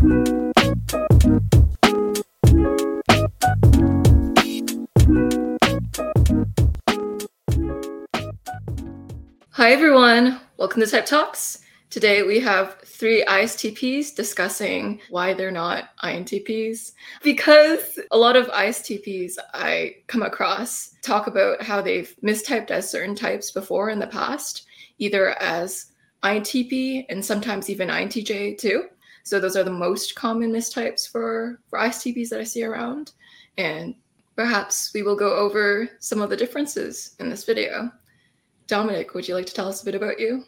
Hi, everyone. Welcome to Type Talks. Today we have three ISTPs discussing why they're not INTPs. Because a lot of ISTPs I come across talk about how they've mistyped as certain types before in the past, either as INTP and sometimes even INTJ too. So those are the most common mistypes for, for ISTPs that I see around. And perhaps we will go over some of the differences in this video. Dominic, would you like to tell us a bit about you?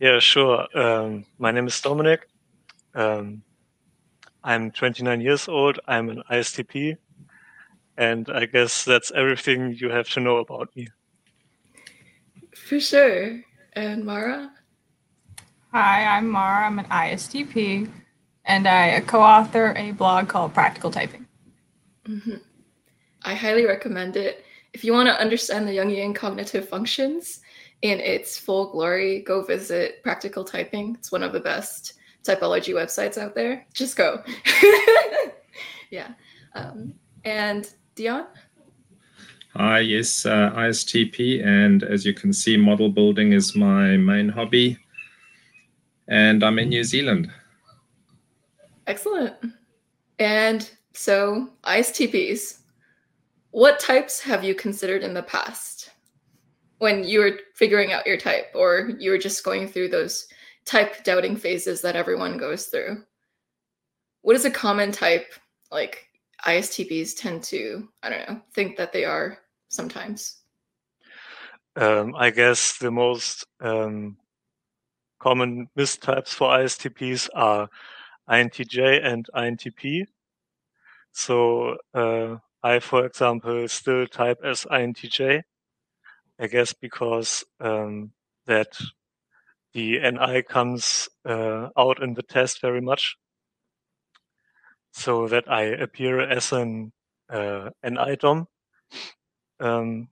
Yeah, sure. Um, my name is Dominic. Um, I'm 29 years old. I'm an ISTP. And I guess that's everything you have to know about me. For sure. And Mara? Hi, I'm Mara. I'm an ISTP. And I co author a blog called Practical Typing. Mm-hmm. I highly recommend it if you want to understand the Jungian cognitive functions in its full glory, go visit Practical Typing. It's one of the best typology websites out there. Just go. yeah. Um, and Dion? Hi, yes, uh, ISTP. And as you can see, model building is my main hobby. And I'm in New Zealand. Excellent. And so, ISTPs, what types have you considered in the past when you were figuring out your type or you were just going through those type doubting phases that everyone goes through? What is a common type like ISTPs tend to, I don't know, think that they are sometimes? Um, I guess the most um, common mistypes for ISTPs are INTJ and INTP. So uh, I, for example, still type as INTJ. I guess because um, that the NI comes uh, out in the test very much, so that I appear as an uh, NI DOM. Um,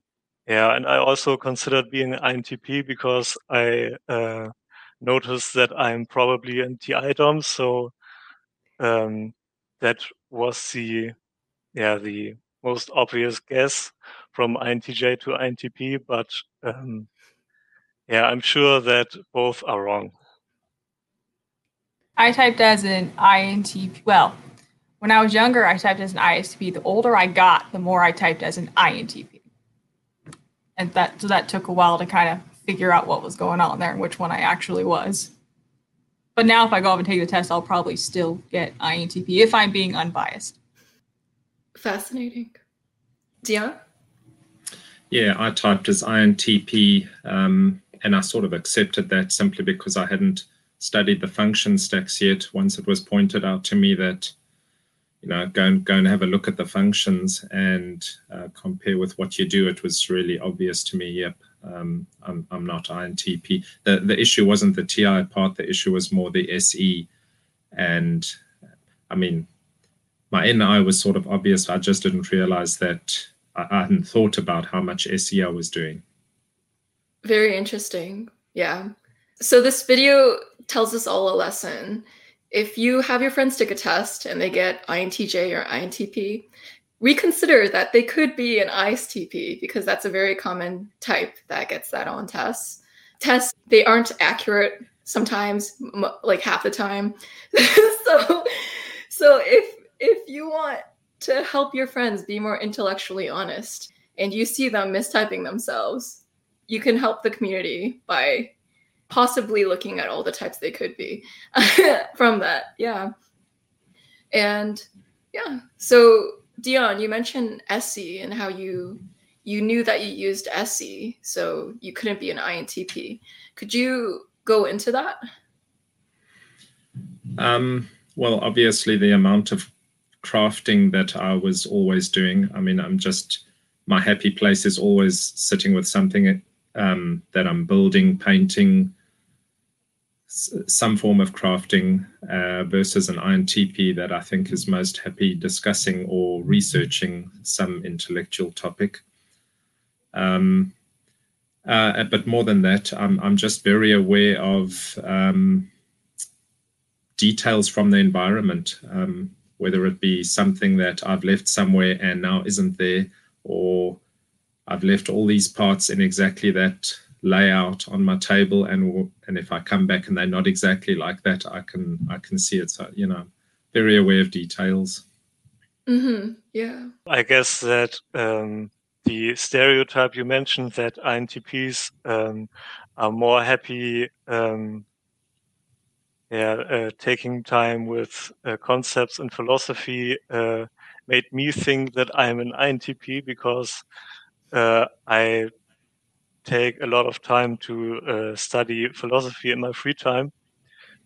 yeah, and I also considered being INTP because I uh, noticed that I'm probably an TI DOM, so um, that was the yeah the most obvious guess from INTJ to INTP, but um, yeah, I'm sure that both are wrong. I typed as an INTP. Well, when I was younger, I typed as an ISTP. The older I got, the more I typed as an INTP. And that so that took a while to kind of figure out what was going on there and which one I actually was. But now if I go up and take the test, I'll probably still get INTP if I'm being unbiased. Fascinating. Dion? Yeah, I typed as INTP, um, and I sort of accepted that simply because I hadn't studied the function stacks yet. Once it was pointed out to me that, you know, go and go and have a look at the functions and uh, compare with what you do, it was really obvious to me. Yep, um, I'm I'm not INTP. The the issue wasn't the TI part. The issue was more the SE, and I mean, my NI was sort of obvious. I just didn't realize that I, I hadn't thought about how much SE I was doing. Very interesting. Yeah. So this video tells us all a lesson. If you have your friends take a test and they get INTJ or INTP, reconsider that they could be an ISTP because that's a very common type that gets that on tests. Tests, they aren't accurate sometimes, like half the time. so, so if if you want to help your friends be more intellectually honest and you see them mistyping themselves, you can help the community by possibly looking at all the types they could be from that. Yeah. And yeah. So Dion, you mentioned SE and how you you knew that you used SE, so you couldn't be an INTP. Could you go into that? Um, well, obviously, the amount of crafting that I was always doing. I mean, I'm just my happy place is always sitting with something um, that I'm building, painting, some form of crafting, uh, versus an INTP that I think is most happy discussing or researching some intellectual topic. Um, uh, but more than that, I'm, I'm just very aware of um, details from the environment, um, whether it be something that I've left somewhere and now isn't there, or I've left all these parts in exactly that layout on my table, and and if I come back and they're not exactly like that, I can I can see it. So you know, very aware of details. Mm-hmm. Yeah. I guess that um, the stereotype you mentioned that INTPs um, are more happy, um, yeah, uh, taking time with uh, concepts and philosophy uh, made me think that I'm an INTP because uh, I take a lot of time to uh, study philosophy in my free time.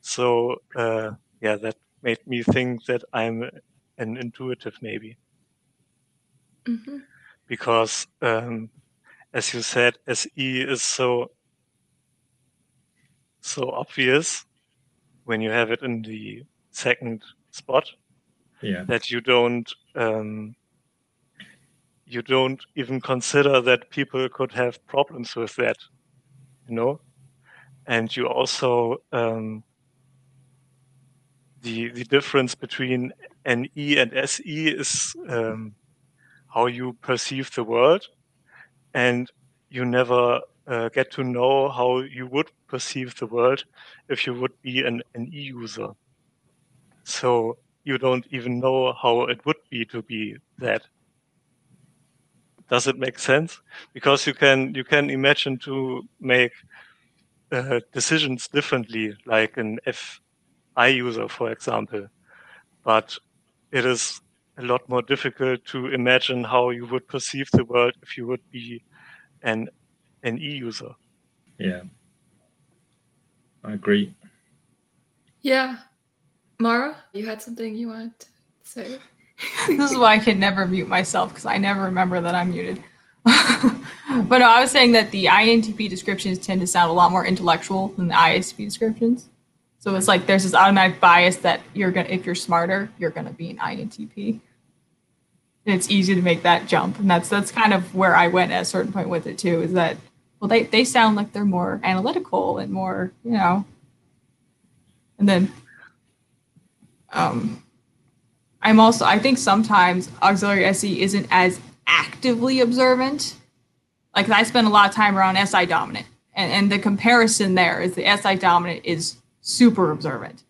So uh, yeah, that made me think that I'm an intuitive maybe. Mm-hmm. Because um, as you said, SE is so so obvious when you have it in the second spot yeah. that you don't um, you don't even consider that people could have problems with that, you know, and you also um, the the difference between NE and SE is um, how you perceive the world, and you never uh, get to know how you would perceive the world if you would be an, an E user. So you don't even know how it would be to be that. Does it make sense? Because you can you can imagine to make uh, decisions differently, like an FI user, for example. But it is a lot more difficult to imagine how you would perceive the world if you would be an an E user. Yeah, I agree. Yeah, Mara, you had something you wanted to say. this is why I can never mute myself because I never remember that I'm muted. but no, I was saying that the INTP descriptions tend to sound a lot more intellectual than the ISTP descriptions. So it's like there's this automatic bias that you're gonna, if you're smarter, you're gonna be an INTP. And it's easy to make that jump, and that's that's kind of where I went at a certain point with it too. Is that well, they they sound like they're more analytical and more, you know. And then, um, I'm also I think sometimes auxiliary SE isn't as actively observant. Like I spend a lot of time around SI dominant, and and the comparison there is the SI dominant is super observant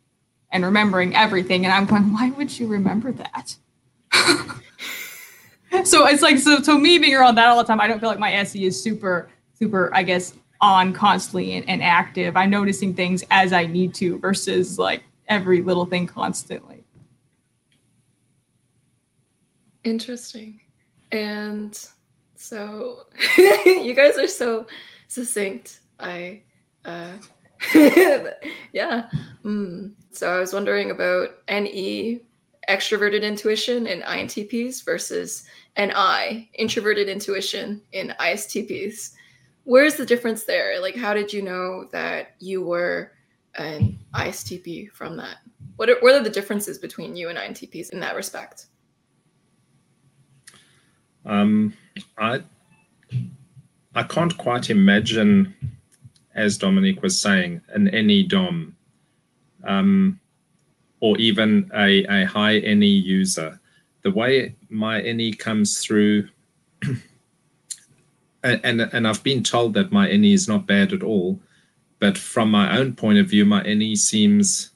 and remembering everything, and I'm going, why would you remember that? so it's like so so me being around that all the time, I don't feel like my SE is super super I guess on constantly and, and active. I'm noticing things as I need to versus like every little thing constantly. Interesting. And so you guys are so succinct. I uh yeah. Mm. So I was wondering about NE extroverted intuition in INTPs versus NI introverted intuition in ISTPs. Where's the difference there? Like, how did you know that you were an ISTP from that? What are, what are the differences between you and INTPs in that respect? Um, I I can't quite imagine, as Dominic was saying, an NE DOM, um, or even a, a high NE user. The way my NE comes through, and, and and I've been told that my NE is not bad at all, but from my own point of view, my NE seems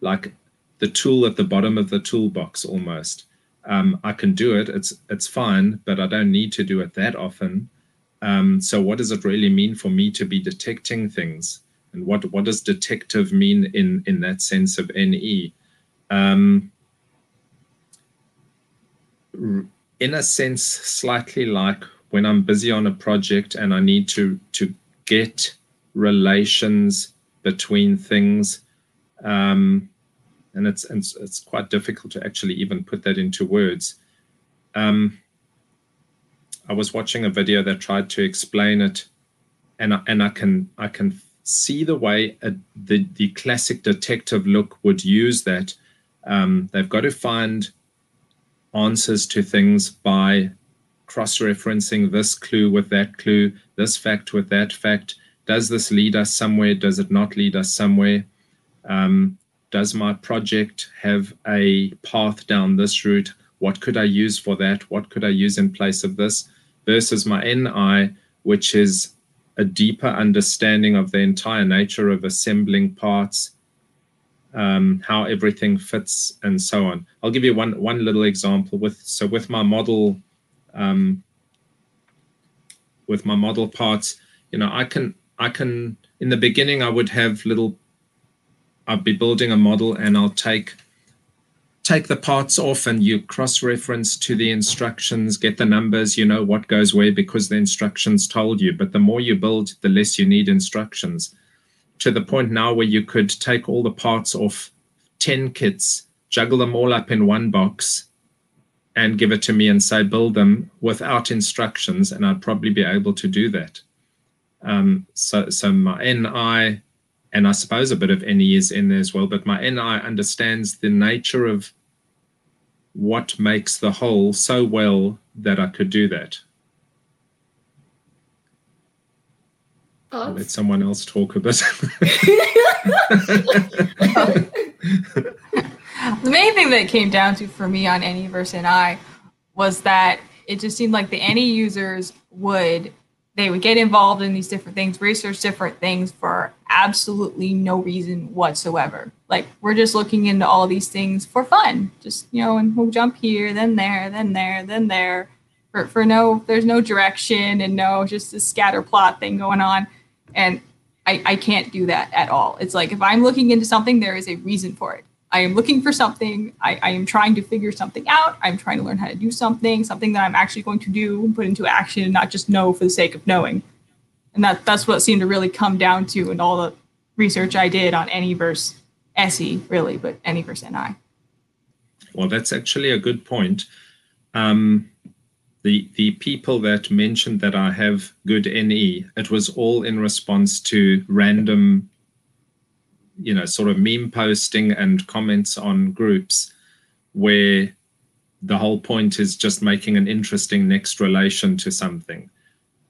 like the tool at the bottom of the toolbox almost um, I can do it. It's it's fine, but I don't need to do it that often. Um, so what does it really mean for me to be detecting things? And what what does detective mean in in that sense of NE? Um, in a sense, slightly like when I'm busy on a project and I need to to get relations between things. Um, and it's, it's it's quite difficult to actually even put that into words. Um, I was watching a video that tried to explain it, and I, and I can I can see the way a, the the classic detective look would use that. Um, they've got to find answers to things by cross-referencing this clue with that clue, this fact with that fact. Does this lead us somewhere? Does it not lead us somewhere? Um, does my project have a path down this route? What could I use for that? What could I use in place of this? Versus my NI, which is a deeper understanding of the entire nature of assembling parts, um, how everything fits, and so on. I'll give you one one little example with so with my model, um, with my model parts, you know, I can I can in the beginning I would have little. I'd be building a model and I'll take take the parts off and you cross-reference to the instructions, get the numbers, you know what goes where because the instructions told you. But the more you build, the less you need instructions to the point now where you could take all the parts off 10 kits, juggle them all up in one box, and give it to me and say, build them without instructions. And I'd probably be able to do that. Um, so, so my NI, and I suppose a bit of NE is in there as well, but my NI understands the nature of what makes the whole so well that I could do that. I'll let someone else talk a bit. the main thing that came down to for me on NE versus NI was that it just seemed like the NE users would they would get involved in these different things, research different things for absolutely no reason whatsoever. Like we're just looking into all these things for fun, just you know, and we'll jump here, then there, then there, then there, for for no, there's no direction and no just a scatter plot thing going on. And I, I can't do that at all. It's like if I'm looking into something, there is a reason for it. I am looking for something. I, I am trying to figure something out. I'm trying to learn how to do something, something that I'm actually going to do and put into action and not just know for the sake of knowing. And that that's what seemed to really come down to in all the research I did on NE versus SE, really, but NE versus NI. Well, that's actually a good point. Um, the the people that mentioned that I have good NE, it was all in response to random, you know, sort of meme posting and comments on groups where the whole point is just making an interesting next relation to something.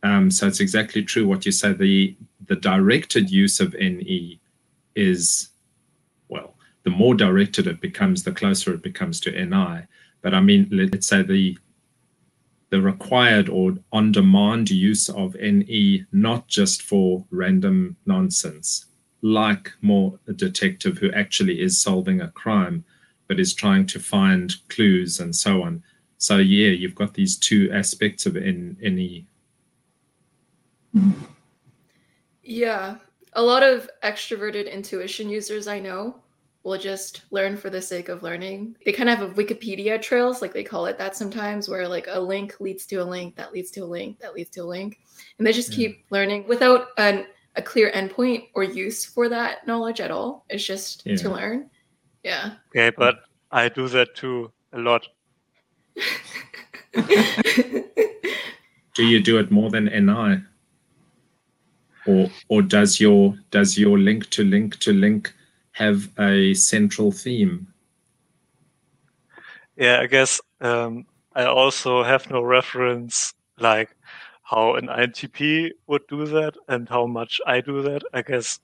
Um, so it's exactly true what you say. The the directed use of NE is well, the more directed it becomes, the closer it becomes to NI. But I mean, let's say the the required or on demand use of NE, not just for random nonsense, like more a detective who actually is solving a crime, but is trying to find clues and so on. So, yeah, you've got these two aspects of NE. Yeah, a lot of extroverted intuition users I know will just learn for the sake of learning. They kind of have Wikipedia trails, like they call it that sometimes, where like a link leads to a link that leads to a link that leads to a link. And they just yeah. keep learning without an, a clear endpoint or use for that knowledge at all. It's just yeah. to learn. Yeah. Okay, but I do that too a lot. do you do it more than NI? Or or does your does your link to link to link have a central theme? Yeah, I guess um, I also have no reference like how an INTP would do that and how much I do that. I guess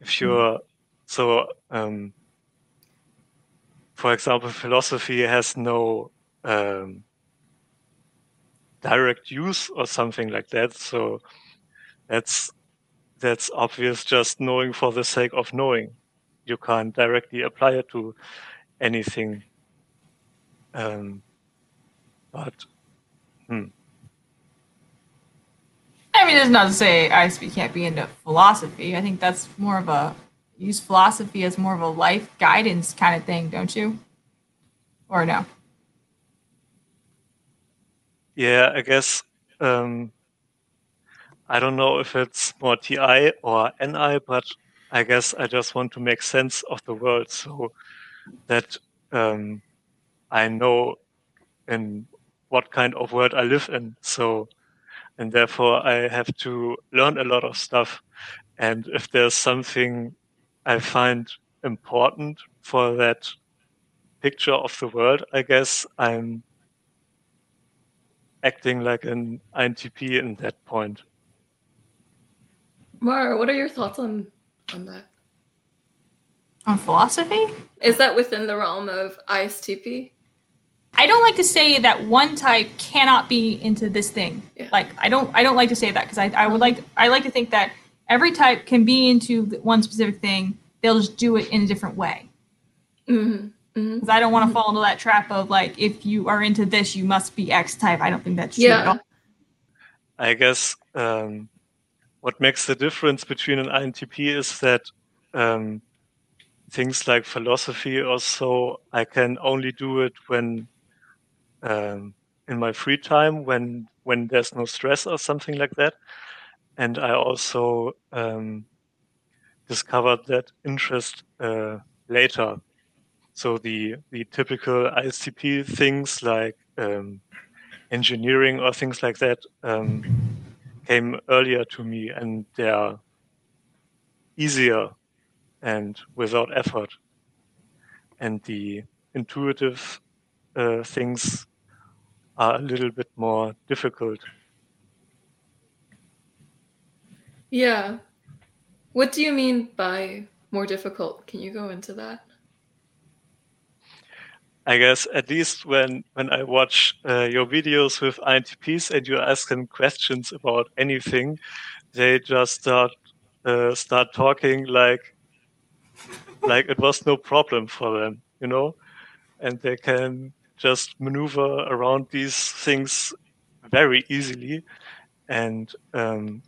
if hmm. you're so, um, for example, philosophy has no um, direct use or something like that. So that's that's obvious. Just knowing for the sake of knowing you can't directly apply it to anything. Um, but, hmm. I mean, it's not to say ISP can't be into philosophy. I think that's more of a use philosophy as more of a life guidance kind of thing, don't you? Or no? Yeah, I guess um, I don't know if it's more TI or NI, but I guess I just want to make sense of the world so that um, I know in what kind of world I live in. So, and therefore I have to learn a lot of stuff. And if there's something I find important for that picture of the world, I guess I'm acting like an INTP in that point. Mara, what are your thoughts on on that? On philosophy? Is that within the realm of ISTP? I don't like to say that one type cannot be into this thing. Yeah. Like I don't I don't like to say that because I, I would like I like to think that every type can be into one specific thing. They'll just do it in a different way. Mm-hmm. Mm-hmm. Because I don't want to fall into that trap of like if you are into this, you must be X type. I don't think that's true at all. I guess um, what makes the difference between an INTP is that um, things like philosophy or so, I can only do it when um, in my free time, when when there's no stress or something like that. And I also um, discovered that interest uh, later. So the the typical ISTP things like um, engineering or things like that um, came earlier to me and they're easier and without effort. And the intuitive uh, things are a little bit more difficult. Yeah. What do you mean by more difficult? Can you go into that? I guess at least when when I watch uh, your videos with INTPs and you ask them questions about anything, they just start uh, start talking like like it was no problem for them, you know, and they can just maneuver around these things very easily, and um,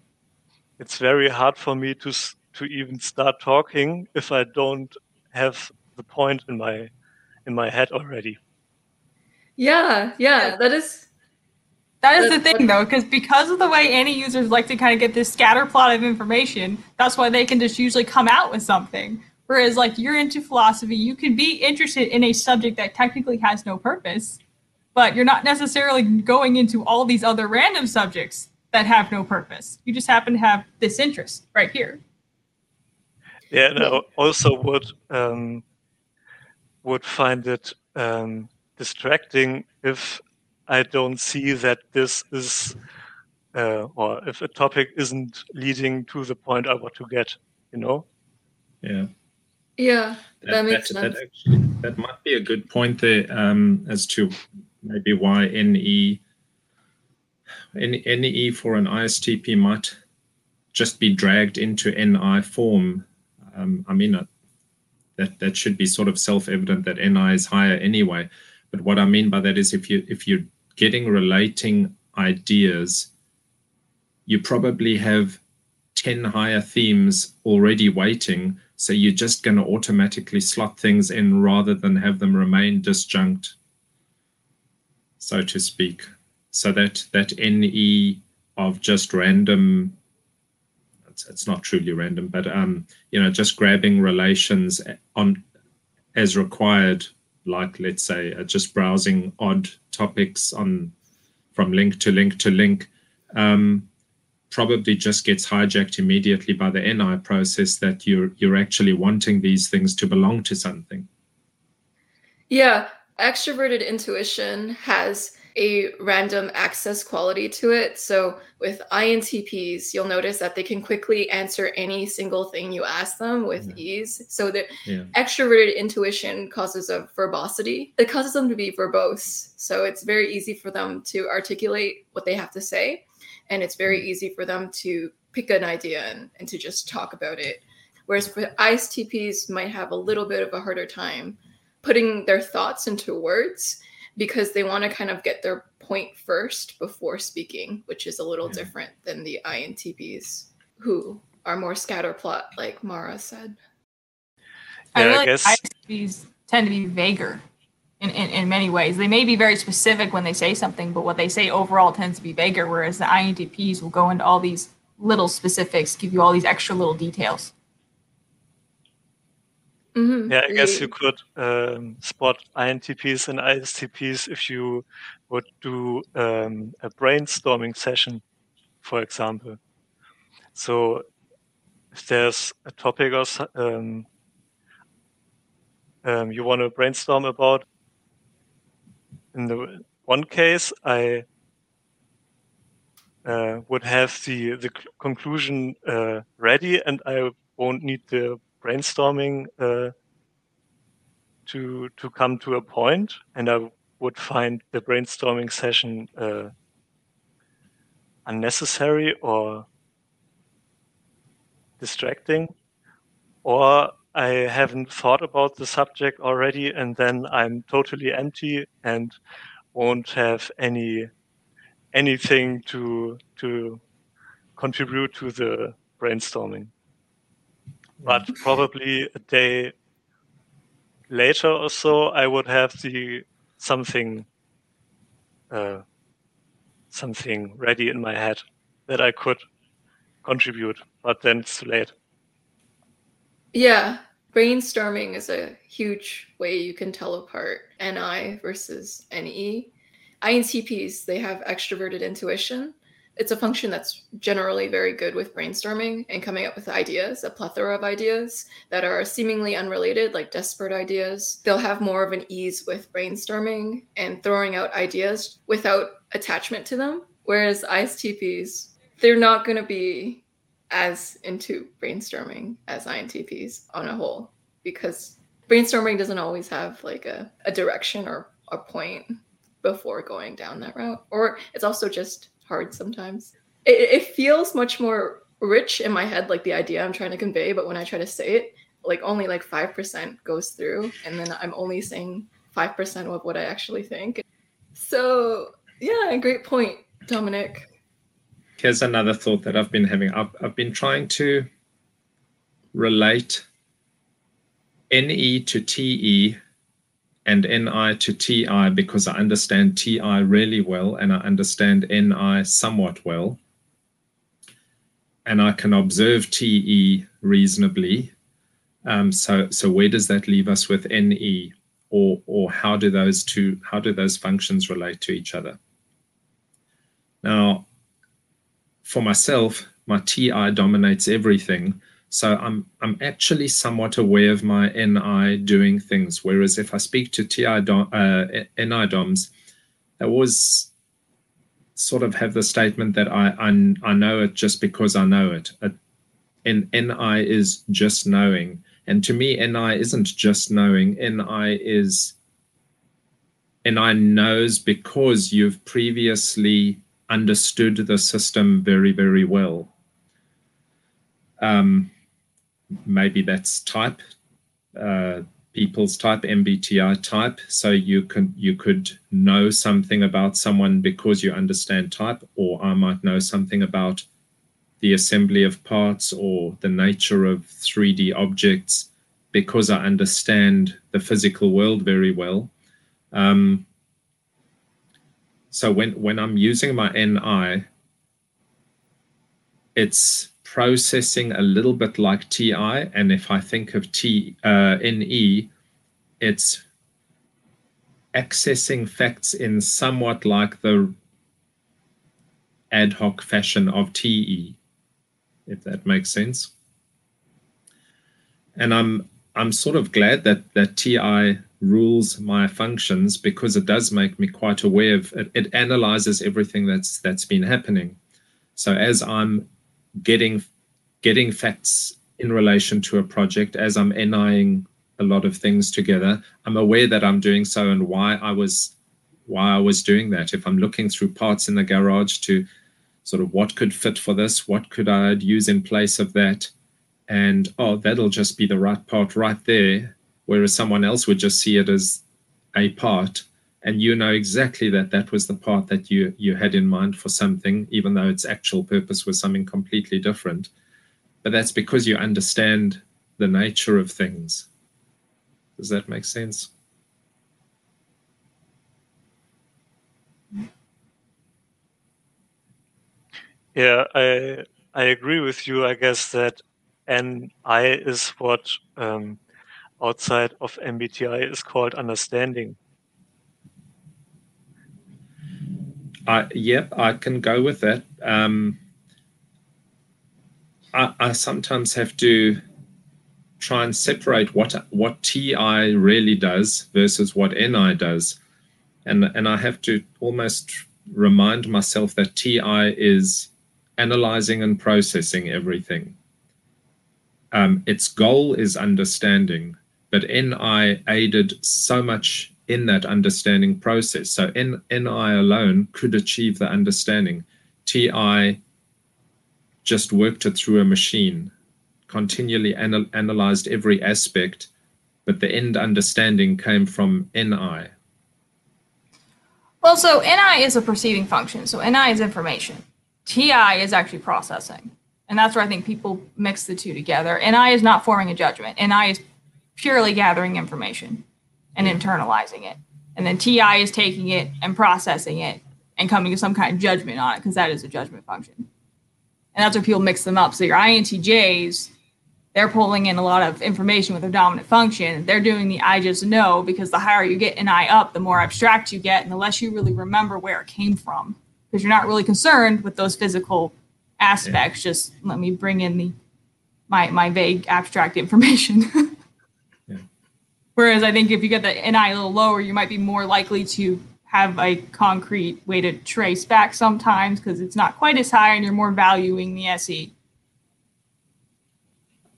it's very hard for me to to even start talking if I don't have the point in my in my head already. Yeah, yeah, that is That is the thing, though, because because of the way NE users like to kind of get this scatter plot of information, that's why they can just usually come out with something. Whereas, like, you're into philosophy, you can be interested in a subject that technically has no purpose, but you're not necessarily going into all these other random subjects that have no purpose. You just happen to have this interest right here. Yeah, and I also would um, would find it um, distracting if I don't see that this is, uh, or if a topic isn't leading to the point I want to get. You know? Yeah. Yeah, that makes that, sense. That actually, that might be a good point there um, as to maybe why NE, NE, NE for an ISTP might just be dragged into NI form. Um, I mean, uh, that that should be sort of self-evident that NI is higher anyway. But what I mean by that is if you if you're getting relating ideas, you probably have 10 higher themes already waiting. So you're just going to automatically slot things in rather than have them remain disjunct, so to speak. So that that NE of just random, it's, it's not truly random, but um, you know, just grabbing relations on as required, like let's say uh, just browsing odd topics on from link to link to link. Um, probably just gets hijacked immediately by the NI process that you're you're actually wanting these things to belong to something. Yeah, extroverted intuition has a random access quality to it. So with INTPs, you'll notice that they can quickly answer any single thing you ask them with Yeah. ease. So the Yeah. extroverted intuition causes a verbosity. It causes them to be verbose. So it's very easy for them to articulate what they have to say. And it's very mm. easy for them to pick an idea and, and to just talk about it. Whereas for ISTPs might have a little bit of a harder time putting their thoughts into words because they want to kind of get their point first before speaking, which is a little Yeah. different than the INTPs who are more scatterplot, like Mara said. I Yeah, feel I like guess- ISTPs tend to be vaguer in, in, in many ways. They may be very specific when they say something, but what they say overall tends to be vaguer, whereas the INTPs will go into all these little specifics, give you all these extra little details. Mhm. Yeah, I guess you could um, spot INTPs and ISTPs if you would do um, a brainstorming session, for example. So if there's a topic or um, um, you want to brainstorm about, in the one case, I uh, would have the the conclusion uh, ready, and I won't need the brainstorming uh, to to come to a point, and I would find the brainstorming session uh, unnecessary or distracting, or I haven't thought about the subject already, and then I'm totally empty and won't have any anything to to contribute to the brainstorming. But probably a day later or so, I would have the something uh, something ready in my head that I could contribute, but then it's too late. Yeah, brainstorming is a huge way you can tell apart NI versus NE. INTPs, they have extroverted intuition, it's a function that's generally very good with brainstorming and coming up with ideas, a plethora of ideas that are seemingly unrelated, like desperate ideas. They'll have more of an ease with brainstorming and throwing out ideas without attachment to them. Whereas ISTPs, they're not going to be as into brainstorming as INTPs on a whole because brainstorming doesn't always have like a, a direction or a point before going down that route. Or it's also just hard sometimes. It, it feels much more rich in my head, like the idea I'm trying to convey, but when I try to say it, like only like 5% goes through, and then I'm only saying 5% of what I actually think. So, yeah, a great point, Dominic. Here's another thought that I've been having. I've, I've been trying to relate NE to TE and NI to TI because I understand TI really well and I understand NI somewhat well. And I can observe TE reasonably. Um, so, so where does that leave us with NE, or or how do those two how do those functions relate to each other? Now, for myself, my TI dominates everything, so I'm I'm actually somewhat aware of my NI doing things. Whereas if I speak to TI dom, uh, NI DOMs, they always sort of have the statement that I, I I know it just because I know it. and NI is just knowing. And to me, NI isn't just knowing. NI is NI knows because you've previously understood the system very, very well. Um, maybe that's type, uh, people's type, MBTI type. So you can you could know something about someone because you understand type, or I might know something about the assembly of parts or the nature of 3D objects because I understand the physical world very well. Um, so when when I'm using my NI, it's processing a little bit like TI. And if I think of T, uh, NE, it's accessing facts in somewhat like the ad hoc fashion of TE, if that makes sense. And I'm I'm sort of glad that that TI rules my functions because it does make me quite aware of it, it analyzes everything that's that's been happening. So as I'm getting getting facts in relation to a project as I'm NIing a lot of things together. I'm aware that I'm doing so and why I was why I was doing that. If I'm looking through parts in the garage to sort of what could fit for this, what could I use in place of that, and oh, that'll just be the right part right there. Whereas someone else would just see it as a part, and you know exactly that that was the part that you you had in mind for something, even though its actual purpose was something completely different. But that's because you understand the nature of things. Does that make sense? Yeah, I I agree with you. I guess that NI is what um, outside of MBTI is called understanding. I, yep, I can go with that. Um, I, I sometimes have to try and separate what what TI really does versus what NI does, and and I have to almost remind myself that TI is analyzing and processing everything. Um, its goal is understanding, but NI aided so much in that understanding process. So N, NI alone could achieve the understanding. TI just worked it through a machine, continually anal- analyzed every aspect, but the end understanding came from NI. Well, so NI is a perceiving function. So NI is information. TI is actually processing. And that's where I think people mix the two together. NI is not forming a judgment. NI is purely gathering information and internalizing it. And then TI is taking it and processing it and coming to some kind of judgment on it because that is a judgment function. And that's where people mix them up. So your INTJs, they're pulling in a lot of information with their dominant function. They're doing the I just know because the higher you get an I up, the more abstract you get and the less you really remember where it came from because you're not really concerned with those physical aspects. Yeah. Just let me bring in the my my vague abstract information. yeah. Whereas I think if you get the NI a little lower, you might be more likely to have a concrete way to trace back sometimes because it's not quite as high and you're more valuing the SE.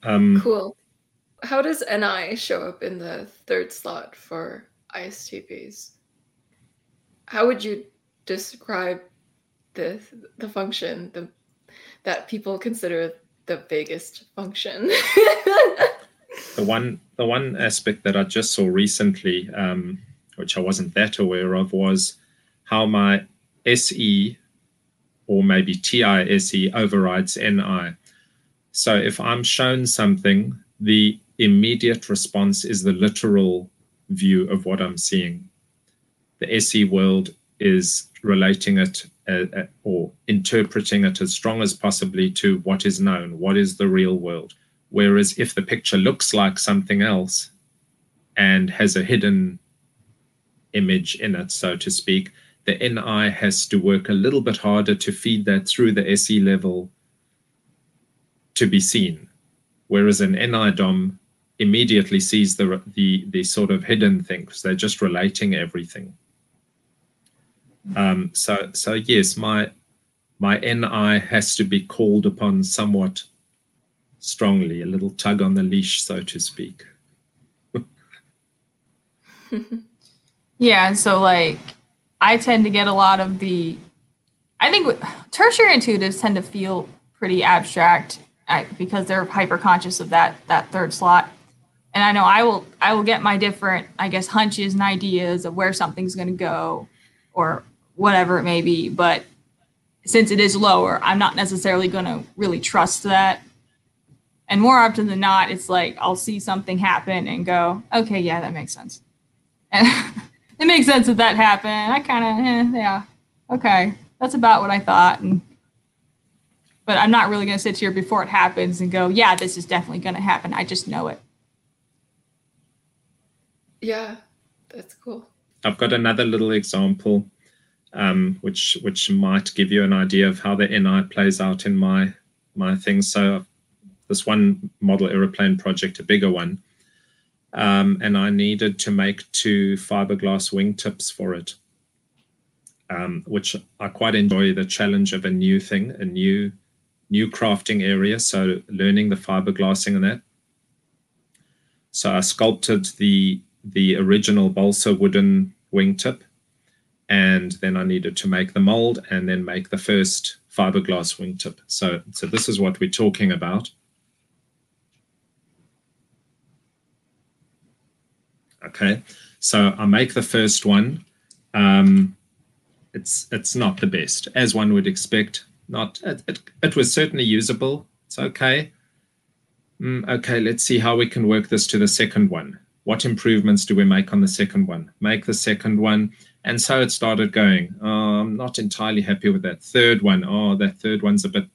Um, cool. How does NI show up in the third slot for ISTPs? How would you describe the the function the that people consider the biggest function. the one the one aspect that I just saw recently, um, which I wasn't that aware of, was how my SE or maybe TISE overrides NI. So if I'm shown something, the immediate response is the literal view of what I'm seeing. The SE world is relating it uh, uh, or interpreting it as strong as possibly to what is known, what is the real world. Whereas if the picture looks like something else and has a hidden image in it, so to speak, the NI has to work a little bit harder to feed that through the SE level to be seen. Whereas an NI DOM immediately sees the, the, the sort of hidden things, they're just relating everything. Um, so, so yes, my my NI has to be called upon somewhat strongly, a little tug on the leash, so to speak. yeah, and so like I tend to get a lot of the, I think tertiary intuitives tend to feel pretty abstract because they're hyper conscious of that that third slot. And I know I will I will get my different I guess hunches and ideas of where something's going to go, or whatever it may be. But since it is lower, I'm not necessarily going to really trust that. And more often than not, it's like I'll see something happen and go, okay, yeah, that makes sense. And it makes sense that that happened. I kind of, eh, yeah, okay, that's about what I thought. And but I'm not really going to sit here before it happens and go, yeah, this is definitely going to happen. I just know it. Yeah, that's cool. I've got another little example um, which which might give you an idea of how the NI plays out in my my things. So this one model aeroplane project, a bigger one, um, and I needed to make two fiberglass wingtips for it, um, which I quite enjoy the challenge of a new thing, a new new crafting area. So learning the fiberglassing and that. So I sculpted the the original balsa wooden wingtip and then I needed to make the mold and then make the first fiberglass wingtip. So, so this is what we're talking about. Okay, so I make the first one. Um, it's it's not the best, as one would expect. Not it, it, it was certainly usable. It's okay. Mm, okay, let's see how we can work this to the second one. What improvements do we make on the second one? Make the second one and so it started going. Oh, I'm not entirely happy with that third one. Oh, that third one's a bit,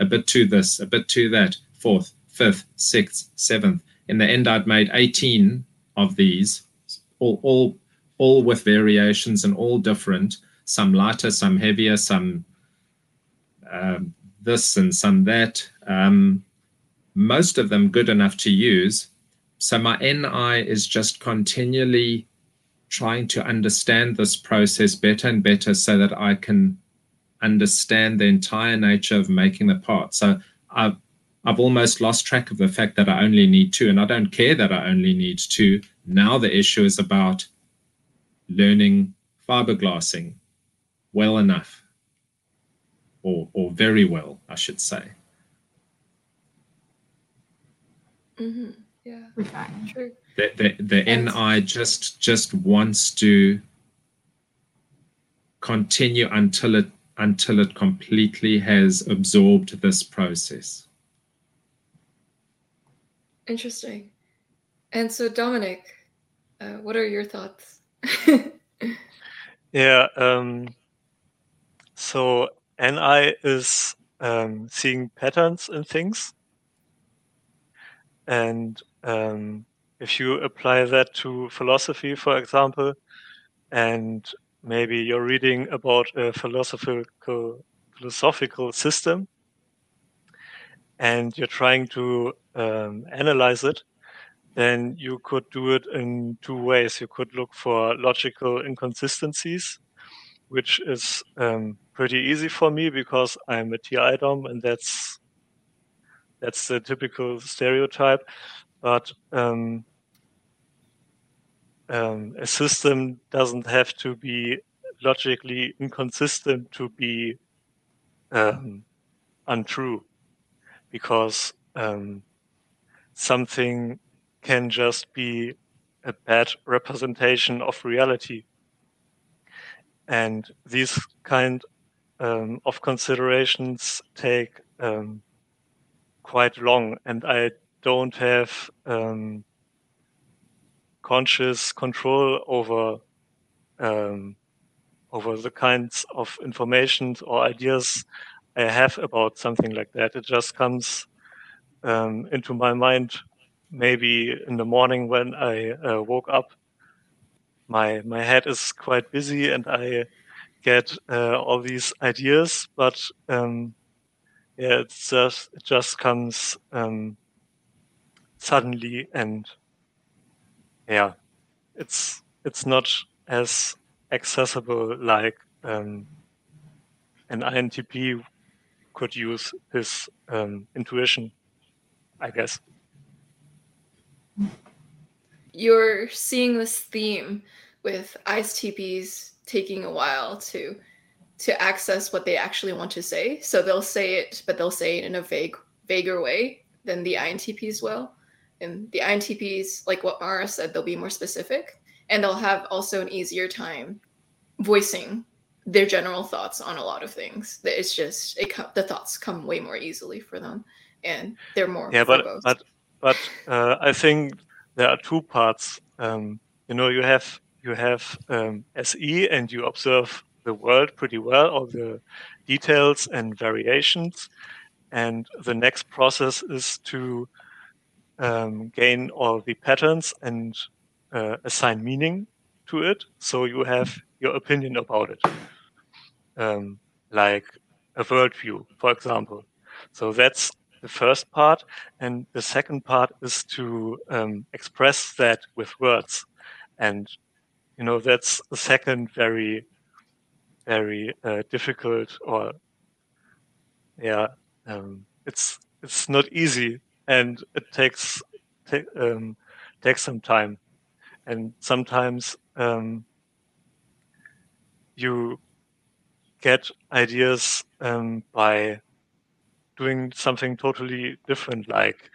a bit to this, a bit to that. Fourth, fifth, sixth, seventh. In the end, I'd made 18 of these, all, all, all with variations and all different. Some lighter, some heavier, some um, this and some that. Um, most of them good enough to use. So my NI is just continually trying to understand this process better and better so that I can understand the entire nature of making the part. So I I've almost lost track of the fact that I only need two, and I don't care that I only need two. Now the issue is about learning fiberglassing well enough, or or very well, I should say. Mm-hmm. Yeah, Refine. true. The the, the And- NI just just wants to continue until it until it completely has absorbed this process. Interesting. And so, Dominic, uh, what are your thoughts? Yeah. Um, so NI is um, seeing patterns in things, and um, if you apply that to philosophy, for example, and maybe you're reading about a philosophical philosophical system, and you're trying to um, analyze it, then you could do it in two ways. You could look for logical inconsistencies, which is um, pretty easy for me because I'm a TI DOM, and that's that's the typical stereotype. But um, um, a system doesn't have to be logically inconsistent to be um, untrue, because um, something can just be a bad representation of reality. And these kind um, of considerations take um, quite long, and I don't have um, conscious control over um, over the kinds of information or ideas I have about something like that. It just comes um, into my mind maybe in the morning when I uh, woke up. My my head is quite busy and I get uh, all these ideas, but um, yeah, it's just it just comes um, suddenly and yeah, it's it's not as accessible like um, an INTP could use his um, intuition, I guess. You're seeing this theme with ISTPs taking a while to to access what they actually want to say. So they'll say it, but they'll say it in a vague, vaguer way than the INTPs will. And the INTPs, like what Mara said, they'll be more specific, and they'll have also an easier time voicing their general thoughts on a lot of things. It's just it the thoughts come way more easily for them, and they're more Yeah, but but but uh, I think there are two parts. Um, you know, you have you have um, SE, and you observe the world pretty well, all the details and variations. And the next process is to um, gain all the patterns and uh, assign meaning to it. So you have your opinion about it, um, like a worldview, for example. So that's the first part. And the second part is to um, express that with words. And, you know, that's the second very, very uh, difficult or, yeah, um, it's, it's not easy and it takes, ta- um, takes some time. And sometimes um, you get ideas um, by doing something totally different, like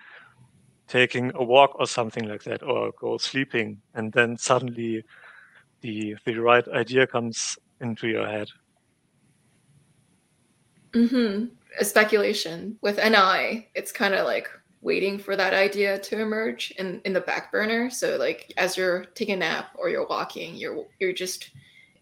taking a walk or something like that, or go sleeping, and then suddenly the the right idea comes into your head. Mm-hmm. A speculation with NI, it's kind of like waiting for that idea to emerge in in the back burner. So like as you're taking a nap or you're walking, you're you're just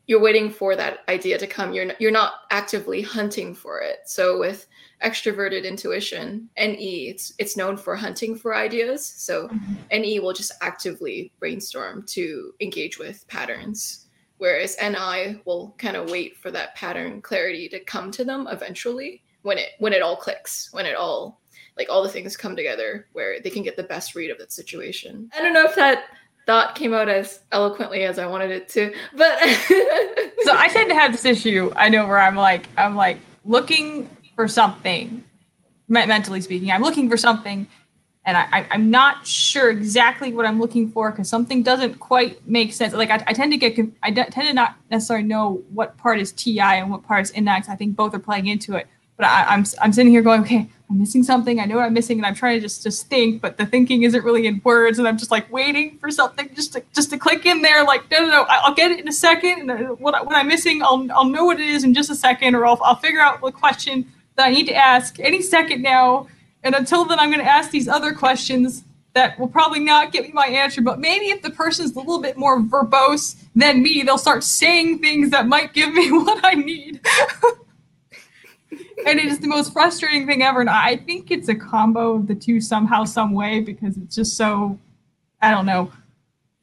you're waiting for that idea to come. You're not, you're not actively hunting for it. So with extroverted intuition, NE, it's it's known for hunting for ideas. So mm-hmm. NE will just actively brainstorm to engage with patterns, whereas NI will kind of wait for that pattern clarity to come to them eventually when it when it all clicks, when it all like all the things come together where they can get the best read of that situation. I don't know if that thought came out as eloquently as I wanted it to, but so I tend to have this issue. I know where I'm like, I'm like looking for something, mentally speaking. I'm looking for something and I, am not sure exactly what I'm looking for because something doesn't quite make sense. Like I, I tend to get, I tend to not necessarily know what part is TI and what part is index. I think both are playing into it. But I, I'm, I'm sitting here going, okay, I'm missing something. I know what I'm missing, and I'm trying to just just think, but the thinking isn't really in words, and I'm just like waiting for something just to just to click in there. Like no, no, no, I'll get it in a second. And uh, what, what I'm missing, I'll I'll know what it is in just a second, or I'll I'll figure out the question that I need to ask any second now and until then, I'm going to ask these other questions that will probably not get me my answer. But maybe if the person's a little bit more verbose than me, they'll start saying things that might give me what I need. and it is the most frustrating thing ever. And I think it's a combo of the two somehow, some way, because it's just so, I don't know,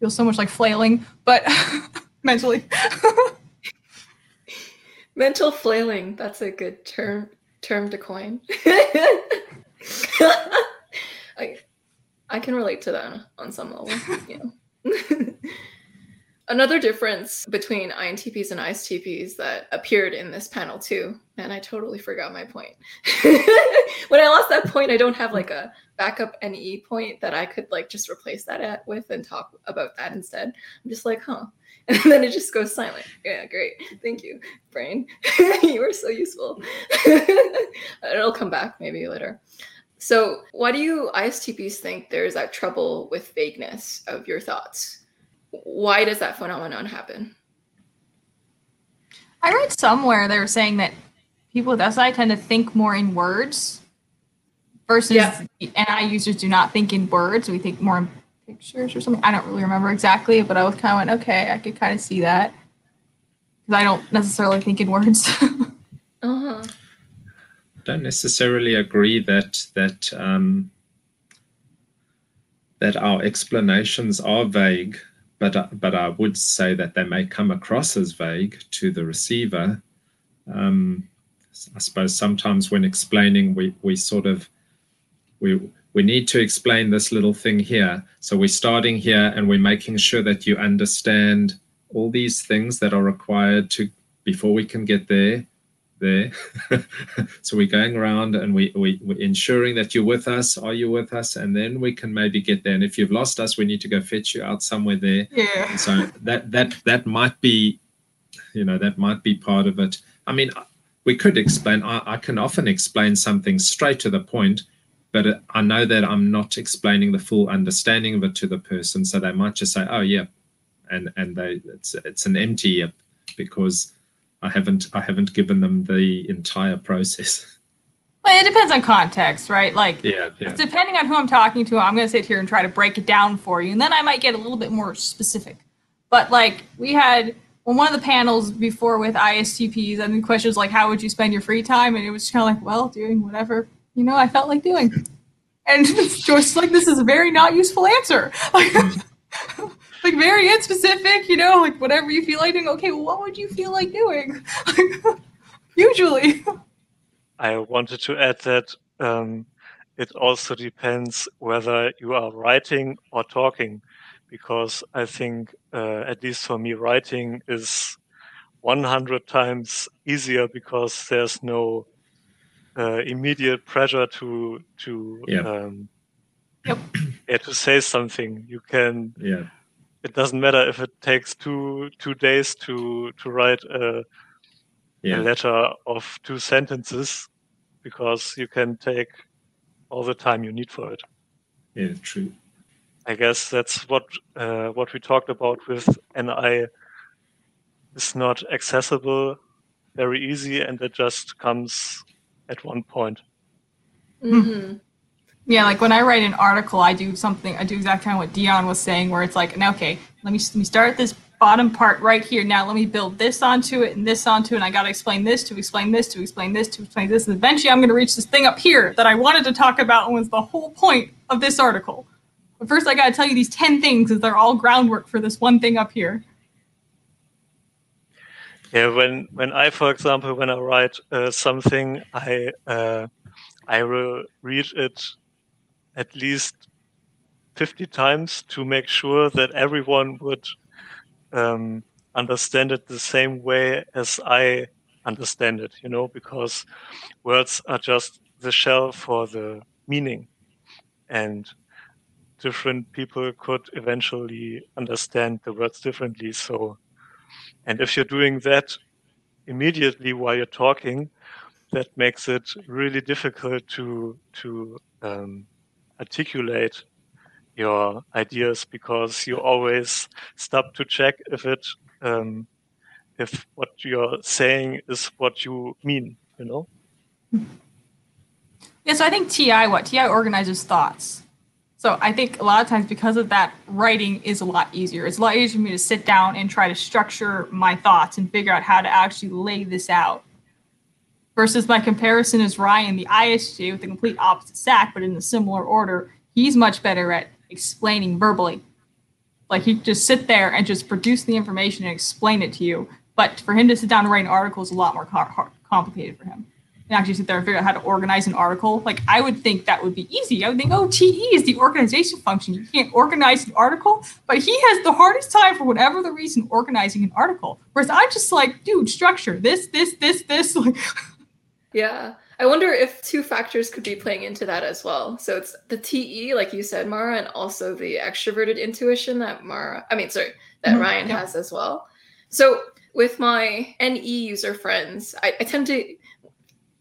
feels so much like flailing, but mentally. Mental flailing. That's a good term term to coin. I I can relate to that on some level. Yeah. Another difference between INTPs and ISTPs that appeared in this panel too, and I totally forgot my point. when I lost that point, I don't have like a backup NE point that I could like just replace that at with and talk about that instead. I'm just like, huh. And then it just goes silent. Yeah, great. Thank you, brain. you were so useful. It'll come back maybe later. So, why do you ISTPs think there's that trouble with vagueness of your thoughts? Why does that phenomenon happen? I read somewhere they were saying that people with SI tend to think more in words versus yeah. NI users do not think in words. We think more in pictures or something. I don't really remember exactly, but I was kind of went, okay, I could kind of see that because I don't necessarily think in words. uh-huh don't necessarily agree that that um, that our explanations are vague, but but I would say that they may come across as vague to the receiver. Um, I suppose sometimes when explaining, we we sort of we we need to explain this little thing here. So we're starting here and we're making sure that you understand all these things that are required to before we can get there there. so we're going around and we, we, we're ensuring that you're with us. Are you with us? And then we can maybe get there. And if you've lost us, we need to go fetch you out somewhere there. Yeah. So that that that might be, you know, that might be part of it. I mean, we could explain. I, I can often explain something straight to the point, but I know that I'm not explaining the full understanding of it to the person. So they might just say, "Oh, yeah," and and they it's it's an empty because I haven't I haven't given them the entire process. Well, it depends on context, right? Like, yeah, yeah. depending on who I'm talking to, I'm going to sit here and try to break it down for you, and then I might get a little bit more specific. But like, we had on one of the panels before with ISTPs, and the question was like, "How would you spend your free time?" And it was kind of like, "Well, doing whatever you know I felt like doing." And Joyce like, "This is a very not useful answer." Like, very unspecific, you know, like whatever you feel like doing. Okay, well, what would you feel like doing? Usually. I wanted to add that um, it also depends whether you are writing or talking, because I think, uh, at least for me, writing is 100 times easier because there's no uh, immediate pressure to to yeah. Um, yep. yeah, to say something. You can yeah it doesn't matter if it takes two two days to to write a, yeah. a letter of two sentences because you can take all the time you need for it. Yeah, true. I guess that's what uh, what we talked about with NI is not accessible very easy and it just comes at one point. Mm-hmm. Yeah, like when I write an article, I do something. I do exactly kind of what Dion was saying, where it's like, okay, let me let me start this bottom part right here. Now let me build this onto it and this onto it. And I got to explain this to explain this to explain this to explain this. And eventually, I'm going to reach this thing up here that I wanted to talk about and was the whole point of this article. But first, I got to tell you these ten things, because they're all groundwork for this one thing up here. Yeah, when when I, for example, when I write uh, something, I uh, I will read it at least 50 times to make sure that everyone would um, understand it the same way as I understand it, you know, because words are just the shell for the meaning. And different people could eventually understand the words differently. So, and if you're doing that immediately while you're talking, that makes it really difficult to to um, articulate your ideas because you always stop to check if it um, if what you're saying is what you mean you know? Yeah so i think ti what ti organizes thoughts so i think a lot of times because of that writing is a lot easier it's a lot easier for me to sit down and try to structure my thoughts and figure out how to actually lay this out versus my comparison is ryan the isj with the complete opposite stack but in a similar order he's much better at explaining verbally. Like he just sit there and just produce the information and explain it to you. But for him to sit down and write an article is a lot more complicated for him. And actually sit there and figure out how to organize an article. Like I would think that would be easy. I would think, oh, TE is the organization function. You can't organize an article. But he has the hardest time for whatever the reason organizing an article. Whereas I'm just like, dude, structure this, this, this, this. Like, yeah. I wonder if two factors could be playing into that as well. So it's the TE, like you said, Mara, and also the extroverted intuition that Mara, I mean, sorry, that mm-hmm. Ryan yeah. has as well. So with my NE user friends, I, I tend to,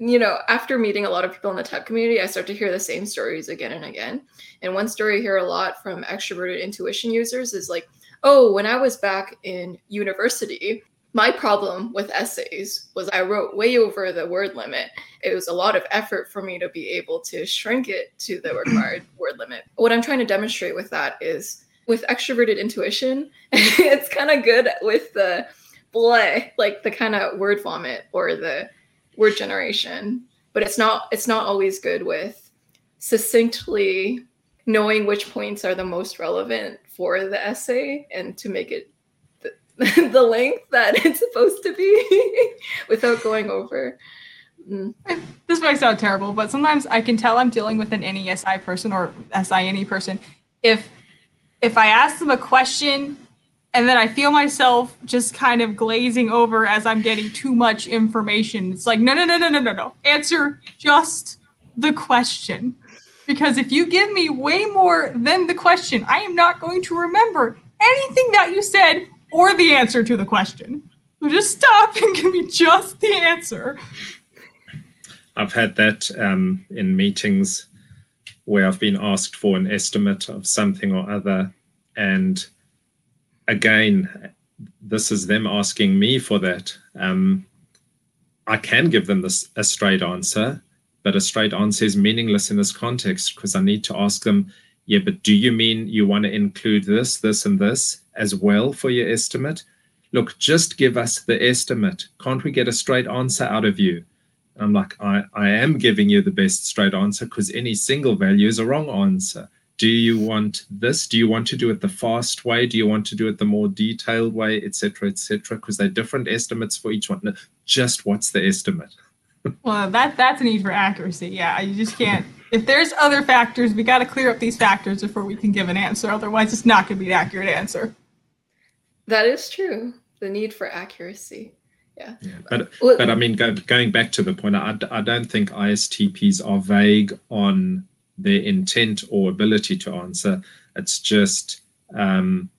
you know, after meeting a lot of people in the tech community, I start to hear the same stories again and again. And one story I hear a lot from extroverted intuition users is like, oh, when I was back in university, my problem with essays was I wrote way over the word limit. It was a lot of effort for me to be able to shrink it to the required word limit. What I'm trying to demonstrate with that is with extroverted intuition, it's kind of good with the bleh, like the kind of word vomit or the word generation, but it's not it's not always good with succinctly knowing which points are the most relevant for the essay and to make it the length that it's supposed to be without going over. Mm. This might sound terrible, but sometimes I can tell I'm dealing with an NESI person or SINE person if if I ask them a question and then I feel myself just kind of glazing over as I'm getting too much information. It's like, no, no, no, no, no, no, no. Answer just the question. Because if you give me way more than the question, I am not going to remember anything that you said or the answer to the question. So just stop and give me just the answer. I've had that um, in meetings where I've been asked for an estimate of something or other. And again, this is them asking me for that. Um, I can give them this a straight answer, but a straight answer is meaningless in this context because I need to ask them, yeah, but do you mean you want to include this, this, and this as well for your estimate? Look, just give us the estimate. Can't we get a straight answer out of you? I'm like, I, I am giving you the best straight answer because any single value is a wrong answer. Do you want this? Do you want to do it the fast way? Do you want to do it the more detailed way, etc., etc.? Because they're different estimates for each one. No, just what's the estimate? well, that that's a need for accuracy. Yeah, you just can't if there's other factors, we got to clear up these factors before we can give an answer. Otherwise, it's not going to be an accurate answer. That is true. The need for accuracy. Yeah. yeah but, but I mean, go, going back to the point, I, I don't think ISTPs are vague on their intent or ability to answer. It's just um,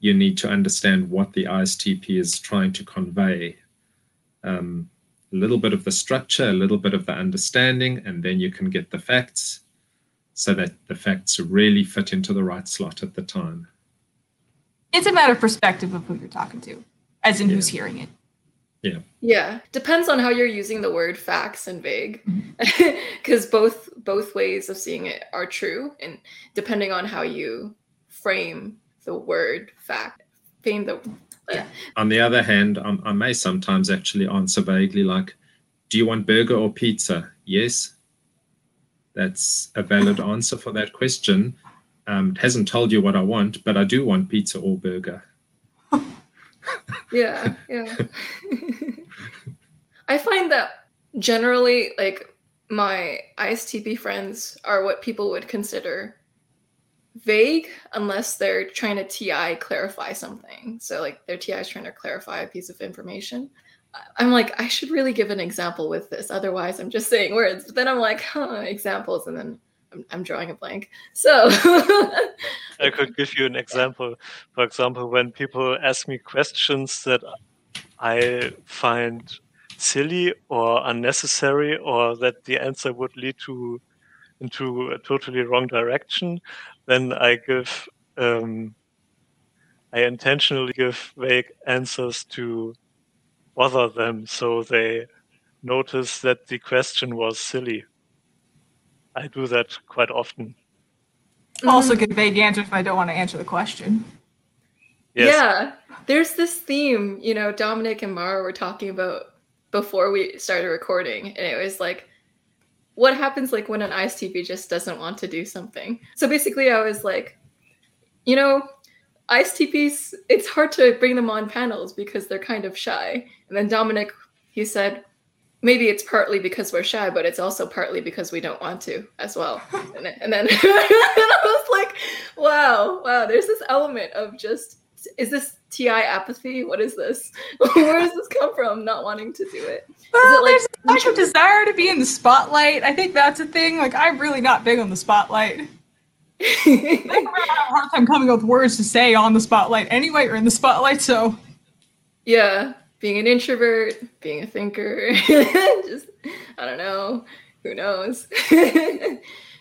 you need to understand what the ISTP is trying to convey. Um, a little bit of the structure, a little bit of the understanding, and then you can get the facts so that the facts really fit into the right slot at the time. It's a matter of perspective of who you're talking to, as in yeah. who's hearing it. Yeah. Yeah. Depends on how you're using the word facts and vague. Because mm-hmm. both both ways of seeing it are true. And depending on how you frame the word fact, frame the yeah. On the other hand, um, I may sometimes actually answer vaguely like, do you want burger or pizza? Yes. That's a valid answer for that question. Um, it hasn't told you what I want, but I do want pizza or burger. yeah, yeah. I find that generally, like, my ISTP friends are what people would consider vague unless they're trying to TI clarify something. So like their TI is trying to clarify a piece of information. I'm like, I should really give an example with this. Otherwise, I'm just saying words. But then I'm like, huh, examples, and then I'm, I'm drawing a blank. So I could give you an example. For example, when people ask me questions that I find silly or unnecessary, or that the answer would lead to into a totally wrong direction, then I give um, I intentionally give vague answers to bother them so they notice that the question was silly. I do that quite often. Also give vague answers if I don't want to answer the question. Yes. Yeah, there's this theme, you know, Dominic and Mara were talking about before we started recording, and it was like, what happens like when an ISTP just doesn't want to do something? So basically, I was like, you know, ISTPs, it's hard to bring them on panels because they're kind of shy. And then Dominic, he said, maybe it's partly because we're shy, but it's also partly because we don't want to as well. and, and then I was like, wow, wow, there's this element of just, is this TI apathy? What is this? Where does this come from? Not wanting to do it. Well, it like- there's a of desire to be in the spotlight. I think that's a thing. Like, I'm really not big on the spotlight. I have a hard time coming up with words to say on the spotlight anyway, or in the spotlight. So yeah, being an introvert, being a thinker, just I don't know, who knows.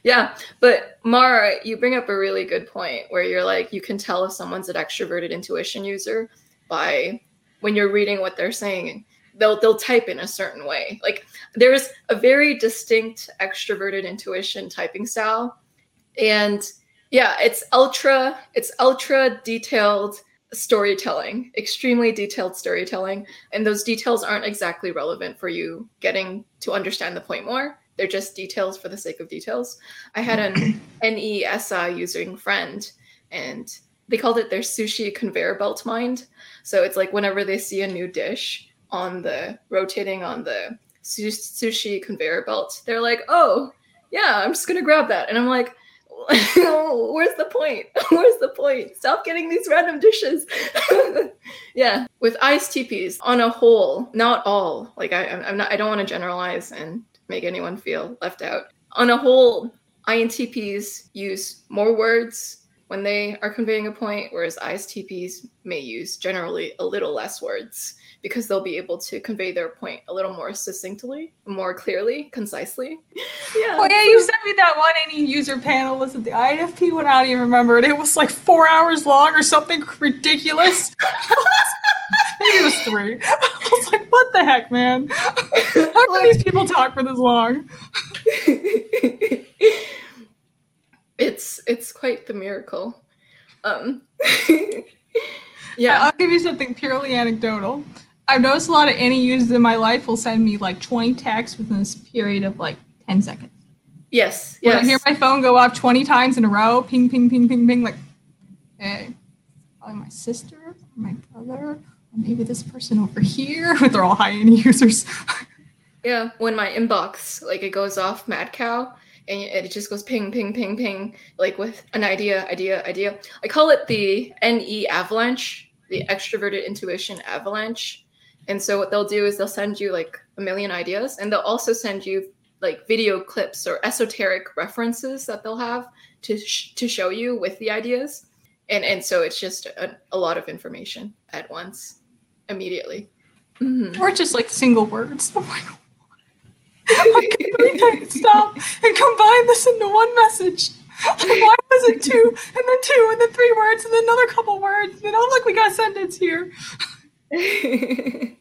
Yeah, but Mara, you bring up a really good point where you're like you can tell if someone's an extroverted intuition user by when you're reading what they're saying. They'll they'll type in a certain way. Like there's a very distinct extroverted intuition typing style and yeah it's ultra it's ultra detailed storytelling extremely detailed storytelling and those details aren't exactly relevant for you getting to understand the point more they're just details for the sake of details i had an nesi using friend and they called it their sushi conveyor belt mind so it's like whenever they see a new dish on the rotating on the su- sushi conveyor belt they're like oh yeah i'm just gonna grab that and i'm like where's the point? Where's the point? Stop getting these random dishes. yeah, with ISTPs on a whole, not all. Like I, I'm not. I don't want to generalize and make anyone feel left out. On a whole, INTPs use more words when they are conveying a point, whereas ISTPs may use generally a little less words because they'll be able to convey their point a little more succinctly, more clearly, concisely. Yeah. Oh yeah, you sent me that one NE user panel. Was it the INFP one? I don't even remember it. It was like four hours long or something ridiculous. Maybe it was three. Was like, what the heck, man? How can these people talk for this long? it's it's quite the miracle. Um Yeah. I'll give you something purely anecdotal. I've noticed a lot of NE users in my life will send me like 20 texts within this period of like 10 seconds. Yes. When I hear my phone go off 20 times in a row, ping, ping, ping, ping, ping, like, hey, probably my sister, my brother, maybe this person over here. They're all high end users. Yeah, when my inbox like it goes off mad cow and it just goes ping ping ping ping like with an idea idea idea. I call it the NE avalanche, the extroverted intuition avalanche. And so what they'll do is they'll send you like a million ideas and they'll also send you like video clips or esoteric references that they'll have to sh- to show you with the ideas. And and so it's just a, a lot of information at once immediately. Mhm. or just like single words. I'm like, why can't we stop and combine this into one message? Like, why was it two and then two and then three words and then another couple words? And then, oh, look, we got a sentence here.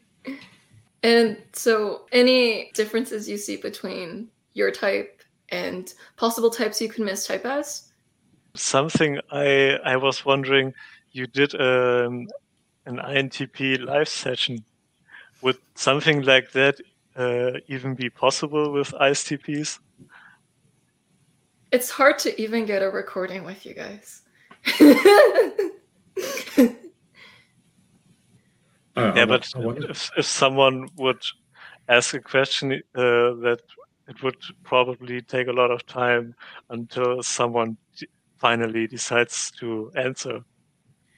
and so, any differences you see between your type and possible types you can mistype as? Something I I was wondering, you did um, an INTP live session. Would something like that uh, even be possible with ISTPs? It's hard to even get a recording with you guys. Uh, Yeah, but if if someone would ask a question uh, that it would probably take a lot of time until someone finally decides to answer.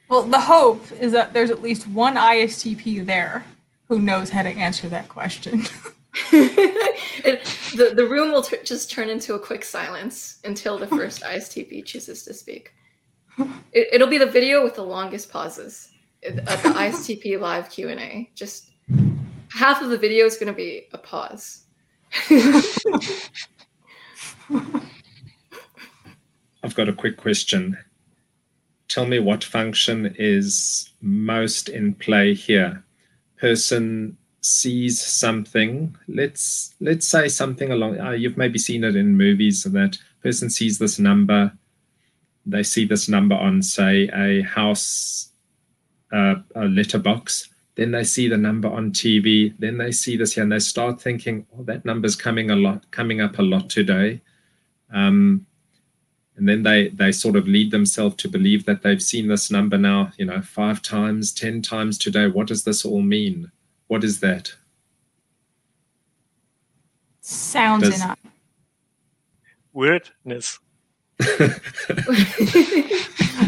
Well, the hope is that there's at least one ISTP there who knows how to answer that question. it, the, the room will t- just turn into a quick silence until the first ISTP chooses to speak. It, it'll be the video with the longest pauses at the ISTP live Q&A. Just half of the video is going to be a pause. I've got a quick question. Tell me what function is most in play here. Person sees something. Let's let's say something along. Uh, you've maybe seen it in movies. That person sees this number. They see this number on, say, a house, uh, a letterbox. Then they see the number on TV. Then they see this here, and they start thinking, "Oh, that number's coming a lot, coming up a lot today." Um, and then they they sort of lead themselves to believe that they've seen this number now you know five times ten times today what does this all mean what is that Sounds Does- enough. Weirdness.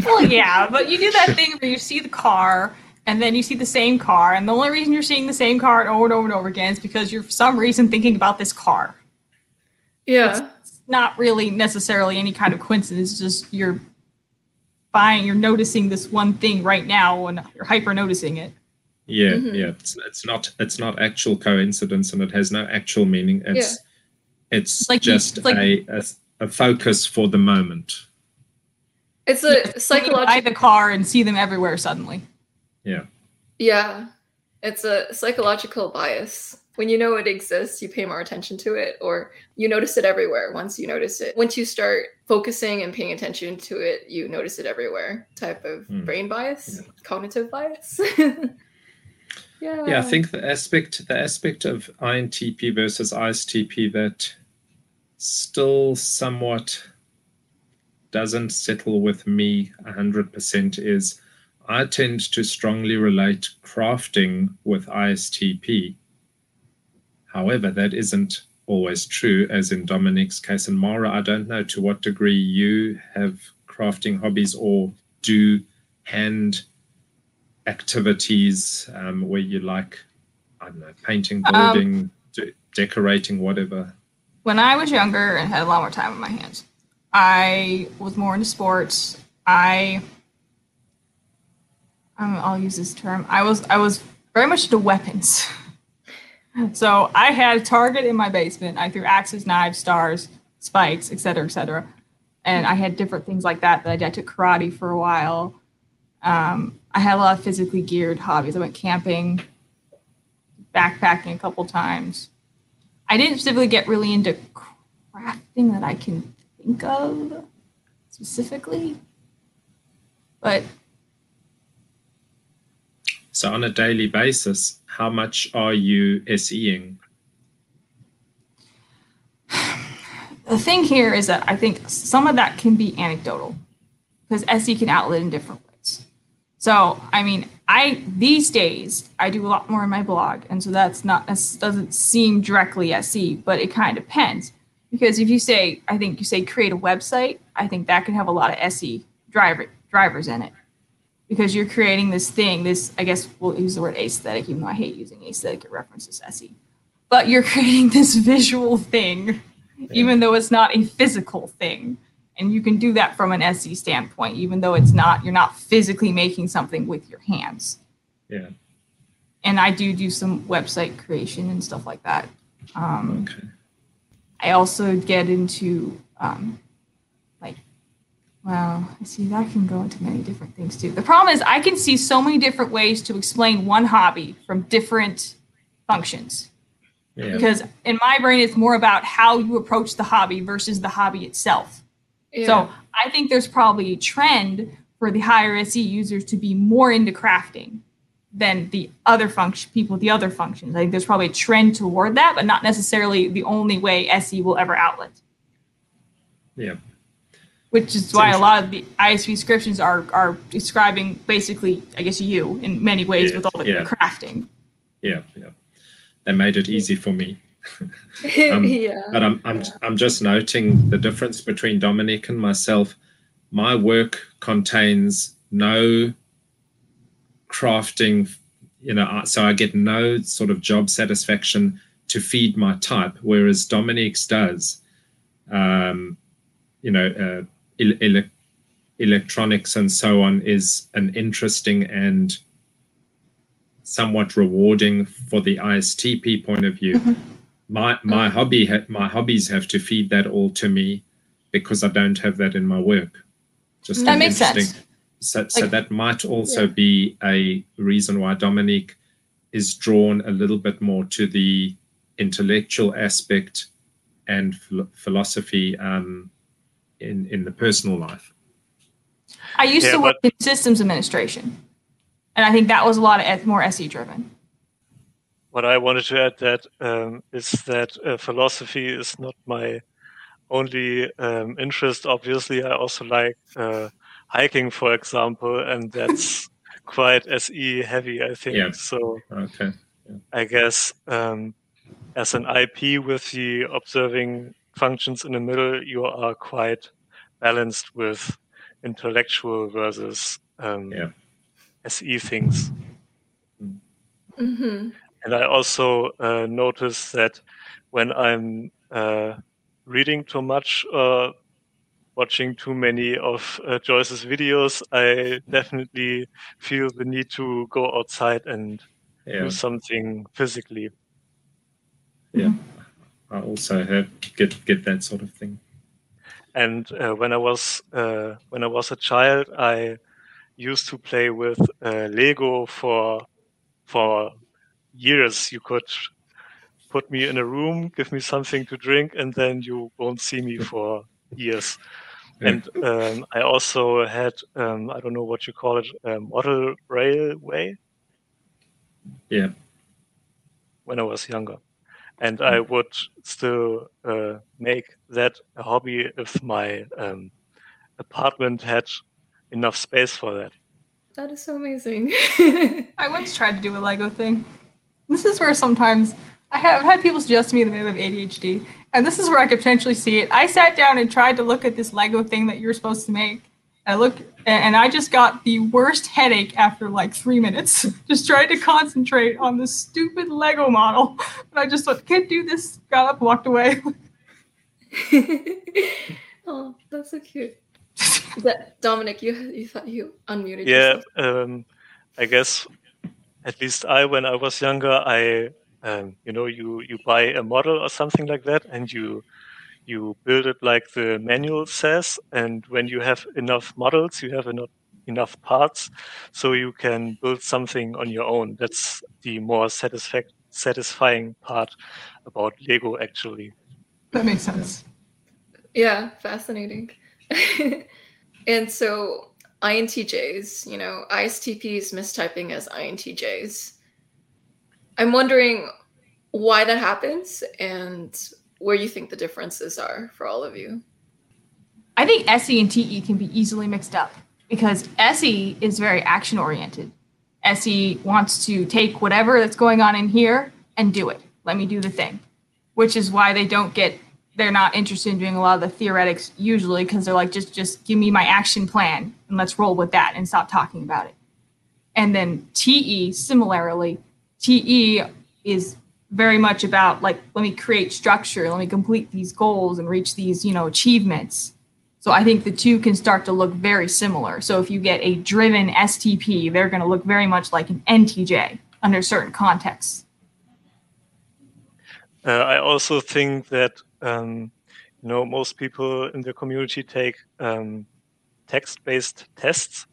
Well, yeah, but you do that thing where you see the car and then you see the same car, and the only reason you're seeing the same car over and over and over again is because you're for some reason thinking about this car. yeah. It's not really necessarily any kind of coincidence, it's just you're buying, you're noticing this one thing right now and you're hyper noticing it. yeah Mhm. yeah it's, it's not it's not actual coincidence and it has no actual meaning it's it's like you- just it's like- a, a a focus for the moment It's You a buy psychological the car and see them everywhere suddenly. yeah Yeah. It's a psychological bias. When you know it exists, you pay more attention to it, or you notice it everywhere once you notice it. Once you start focusing and paying attention to it, you notice it everywhere type of Hmm. brain bias, cognitive bias. yeah. yeah i think the aspect the aspect of intp versus istp that still somewhat doesn't settle with me 100% is i tend to strongly relate crafting with istp however that isn't always true as in dominic's case and mara i don't know to what degree you have crafting hobbies or do hand activities um, where you like, I don't know, painting, Um, building, de- decorating, whatever. when I was younger and had a lot more time on my hands, I was more into sports. I, um, I'll use this term. I was I was very much into weapons. So I had a target in my basement. I threw axes, knives, stars, spikes, etc., etc. And I had different things like that that I did. I took karate for a while. Um, I had a lot of physically geared hobbies. I went camping, backpacking a couple times. I didn't specifically get really into crafting that I can think of specifically, but So on a daily basis, how much are you SEing? the thing here is that I think some of that can be anecdotal because SE can outlet in different ways. So, I mean, I these days I do a lot more in my blog, and so that's not that doesn't seem directly SE, but it kind of depends because if you say, I think you say create a website, I think that can have a lot of SE driver drivers in it because you're creating this thing. This I guess we'll use the word aesthetic, even though I hate using aesthetic. It references SE, but you're creating this visual thing even though it's not a physical thing. And you can do that from an SE standpoint, even though it's not, you're not physically making something with your hands. Yeah. And I do do some website creation and stuff like that. Um, Okay. I also get into um, well, I see that can go into many different things too. The problem is I can see so many different ways to explain one hobby from different functions Yeah. because in my brain it's more about how you approach the hobby versus the hobby itself. Yeah. So I think there's probably a trend for the higher SE users to be more into crafting than the other function people with the other functions. I think there's probably a trend toward that, but not necessarily the only way SE will ever outlet. Yeah. Which is why a lot of the ISV descriptions are are describing basically, I guess, you in many ways Yeah, with all the yeah. crafting. Yeah. Yeah. They made it easy for me. um, yeah. But I'm, I'm, I'm just noting the difference between Dominic and myself. My work contains no crafting you know, so I get no sort of job satisfaction to feed my type, whereas Dominique's does. Um, you know, uh, ele- electronics and so on is an interesting and somewhat rewarding for the ISTP point of view. Mm-hmm. My my mm-hmm. hobby ha- my hobbies have to feed that all to me because I don't have that in my work. Just that makes sense. So, like, so that might also yeah. be a reason why Dominique is drawn a little bit more to the intellectual aspect and philosophy um, in in the personal life. I used yeah, to work in systems administration, and I think that was a lot of more SE driven. What I wanted to add that um, is that uh, philosophy is not my only um, interest. Obviously, I also like uh, hiking, for example, and that's quite SE heavy, I think. Yeah. So okay. Yeah. I guess um, as an IP with the observing functions in the middle, you are quite balanced with intellectual versus um, yeah. SE things. Mm-hmm. And I also uh, notice that when I'm uh, reading too much or watching too many of uh, Joyce's videos, I definitely feel the need to go outside and yeah. do something physically. Yeah, I also have get get that sort of thing. And uh, when I was uh, when I was a child, I used to play with uh, Lego for for years. You could put me in a room, give me something to drink, and then you won't see me for years. And um, I also had um, I don't know what you call it, model railway. Yeah. When I was younger and I would still uh, make that a hobby if my um, apartment had enough space for that. That is so amazing. I once tried to do a Lego thing. This is where sometimes I have had people suggest to me that they have ADHD, and this is where I could potentially see it. I sat down and tried to look at this Lego thing that you're supposed to make. I look and I just got the worst headache after like three minutes. just trying to concentrate on this stupid Lego model. And I just thought, can't do this. Got up, walked away. oh, that's so cute. That, Dominic, you you thought you unmuted. Yeah, um, I guess at least I, when I was younger, I, um, you know, you you buy a model or something like that, and you you build it like the manual says, and when you have enough models, you have enough enough parts, so you can build something on your own. That's the more satisfac- satisfying part about Lego, actually. That makes sense. Yeah, fascinating. and so INTJs, you know, ISTPs mistyping as INTJs. I'm wondering why that happens and where you think the differences are for all of you. I think SE and TE can be easily mixed up because SE is very action oriented. SE wants to take whatever that's going on in here and do it. Let me do the thing, which is why they don't get they're not interested in doing a lot of the theoretics usually because they're like just just give me my action plan and let's roll with that and stop talking about it. And then TE similarly, TE is very much about like let me create structure let me complete these goals and reach these you know achievements. So i think the two can start to look very similar. So if you get a driven stp they're going to look very much like an ntj under certain contexts. Uh, i also think that um, you know most people in the community take um, text-based tests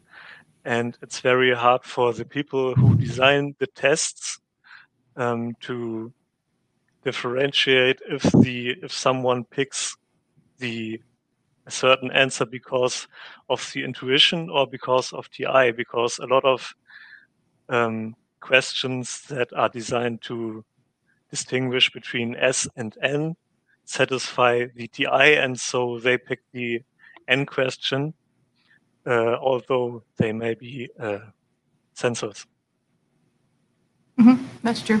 and it's very hard for the people who design the tests um, to differentiate if the if someone picks the a certain answer because of the intuition or because of the eye because a lot of um, questions that are designed to distinguish between S and N satisfy the TI, and so they pick the N question, uh, although they may be uh, sensors. Mm-hmm. That's true.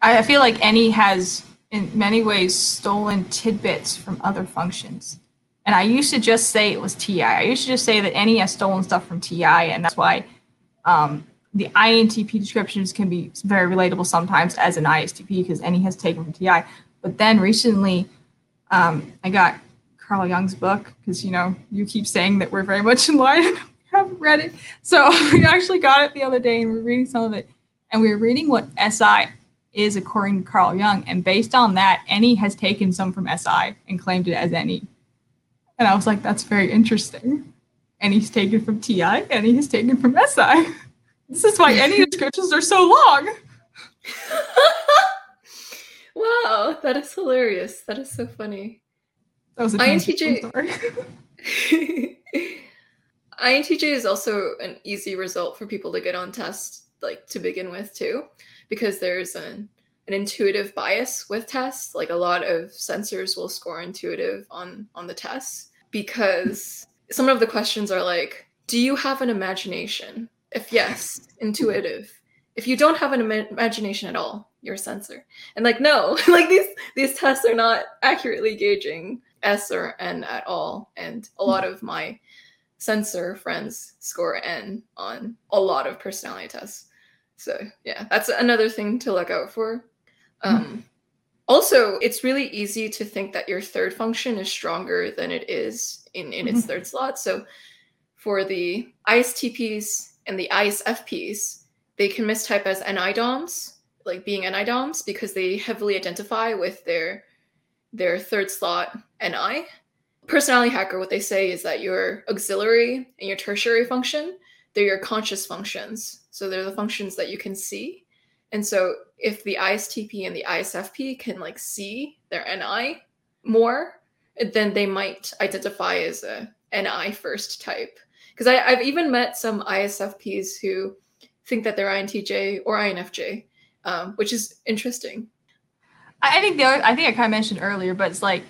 I feel like NE has in many ways stolen tidbits from other functions. And I used to just say it was TI. I used to just say that NE has stolen stuff from TI, and that's why um, the INTP descriptions can be very relatable sometimes as an ISTP because NE has taken from TI. But then recently, um, I got Carl Jung's book because you know you keep saying that we're very much in line. haven't read it, so we actually got it the other day and we're reading some of it, and we are reading what SI is according to Carl Jung, and based on that, NE has taken some from SI and claimed it as NE. And I was like, that's very interesting. And he's taken from TI, and he has taken from SI. This is why NE descriptions are so long. wow, that is hilarious. That is so funny. That was a INTJ. INTJ is also an easy result for people to get on tests, like to begin with too, because there's an an intuitive bias with tests. Like a lot of sensors will score intuitive on on the tests because some of the questions are like, "Do you have an imagination?" If yes, intuitive. If you don't have an Im- imagination at all, you're a sensor. And like, no, like these these tests are not accurately gauging S or N at all. And a lot hmm. of my sensor friends score N on a lot of personality tests. So yeah, that's another thing to look out for. Um, also, it's really easy to think that your third function is stronger than it is in, in its third slot. So for the ISTPs and the ISFPs, they can mistype as NIDOMs, like being NIDOMs, because they heavily identify with their their third slot NI. Personality hacker, what they say is that your auxiliary and your tertiary function, they're your conscious functions. So they're the functions that you can see. And so if the ISTP and the ISFP can like see their NI more, then they might identify as a NI first type. Because I've even met some ISFPs who think that they're INTJ or INFJ, um, which is interesting. I think the other, I think I kind of mentioned earlier, but it's like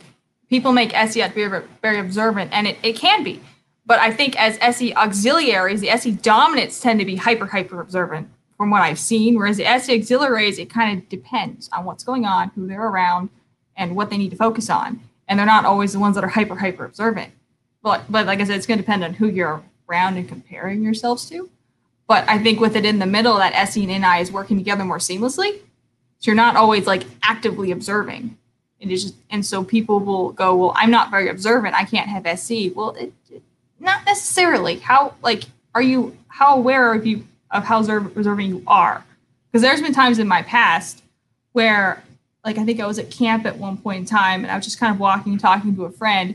people make SE very, very observant, and it, it can be. But I think as SE auxiliaries, the SE dominants tend to be hyper, hyper observant from what I've seen. Whereas the SE auxiliaries, it kind of depends on what's going on, who they're around, and what they need to focus on. And they're not always the ones that are hyper, hyper observant. But, but like I said, it's going to depend on who you're around and comparing yourselves to. But I think with it in the middle, that SE and NI is working together more seamlessly. So you're not always like actively observing. It is just, and so people will go, well, I'm not very observant. I can't have SE. Well, it, it, not necessarily. How like are you? How aware of you of how observant you are? Because there's been times in my past where, like, I think I was at camp at one point in time, and I was just kind of walking, talking to a friend.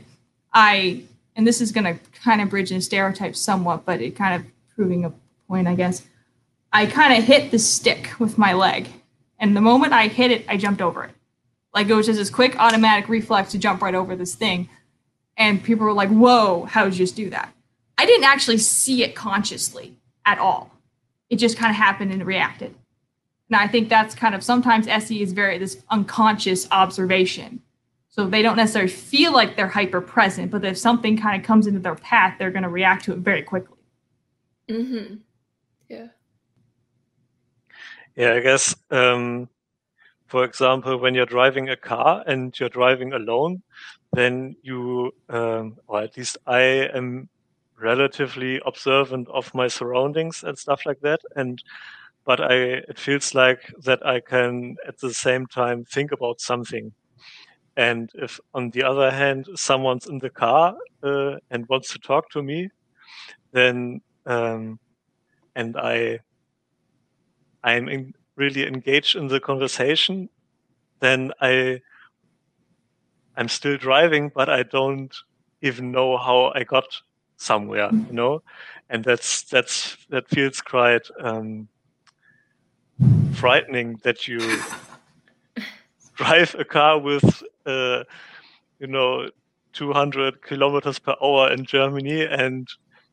I and this is going to kind of bridge in stereotypes somewhat, but it kind of proving a point, I guess. I kind of hit the stick with my leg, and the moment I hit it, I jumped over it. Like it was just this quick automatic reflex to jump right over this thing. And people were like, whoa, how did you just do that? I didn't actually see it consciously at all. It just kind of happened and reacted. And I think that's kind of sometimes SE is very this unconscious observation. So they don't necessarily feel like they're hyper present, but if something kind of comes into their path, they're going to react to it very quickly. Mm-hmm. Yeah. Yeah, I guess, um, for example, when you're driving a car and you're driving alone, then you, um, or at least I am relatively observant of my surroundings and stuff like that. And, but I, it feels like that I can at the same time think about something. And if on the other hand, someone's in the car uh, and wants to talk to me, then, um, and I I'm in, really engaged in the conversation, then I I'm still driving, but I don't even know how I got somewhere, you know, and that's that's that feels quite um, frightening that you drive a car with uh, you know 200 kilometers per hour in Germany and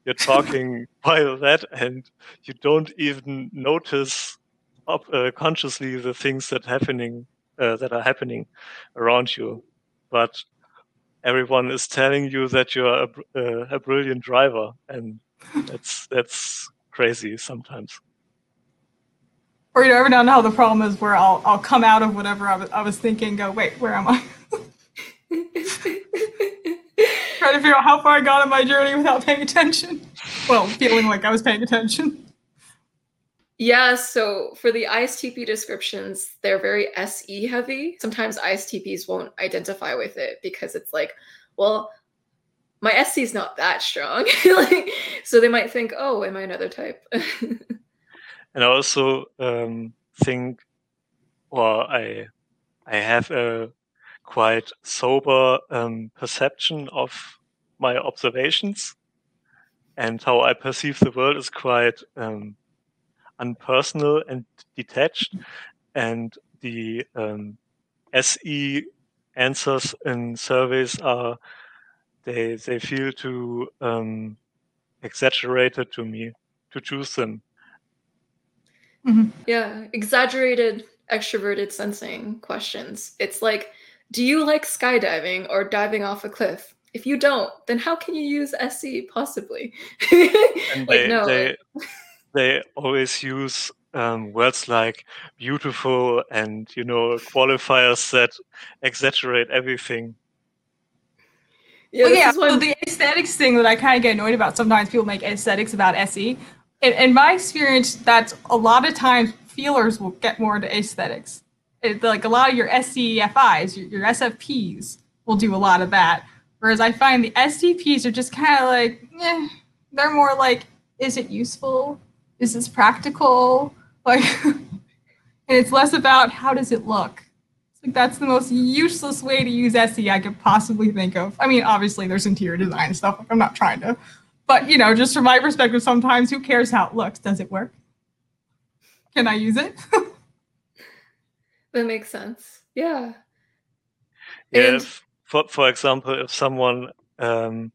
you're talking while that and you don't even notice up, uh, consciously the things that happening uh, that are happening around you but everyone is telling you that you're a, uh, a brilliant driver and that's that's crazy sometimes or you know every now and then the problem is where I'll I'll come out of whatever I was I was thinking go wait where am I trying to figure out how far I got on my journey without paying attention. Well, feeling like I was paying attention. Yeah, so for the ISTP descriptions, they're very SE heavy. Sometimes ISTPs won't identify with it because it's like, well, my SE is not that strong. like, so they might think, oh, am I another type? and I also um, think, well, I I have a quite sober um, perception of my observations, and how I perceive the world is quite um, unpersonal and detached. And the um, SE answers in surveys are they they feel too um, exaggerated to me to choose them. Mm-hmm. Yeah, exaggerated extroverted sensing questions. It's like, do you like skydiving or diving off a cliff? If you don't, then how can you use SE possibly? like, they, no. They, they always use um, words like beautiful and you know qualifiers that exaggerate everything. Yeah, well, yeah. So the aesthetics thing that I kind of get annoyed about. Sometimes people make aesthetics about SE. In, in my experience, that's a lot of times feelers will get more into aesthetics. It, like a lot of your SEFIs, your, your SFPs will do a lot of that. Whereas I find the STPs are just kind of like, eh, they're more like, is it useful? Is this practical? Like, and it's less about how does it look. It's like that's the most useless way to use SE I could possibly think of. I mean, obviously there's interior design stuff. I'm not trying to, but you know, just from my perspective, sometimes who cares how it looks? Does it work? Can I use it? that makes sense. Yeah. Yeah. And- if, for for example, if someone um,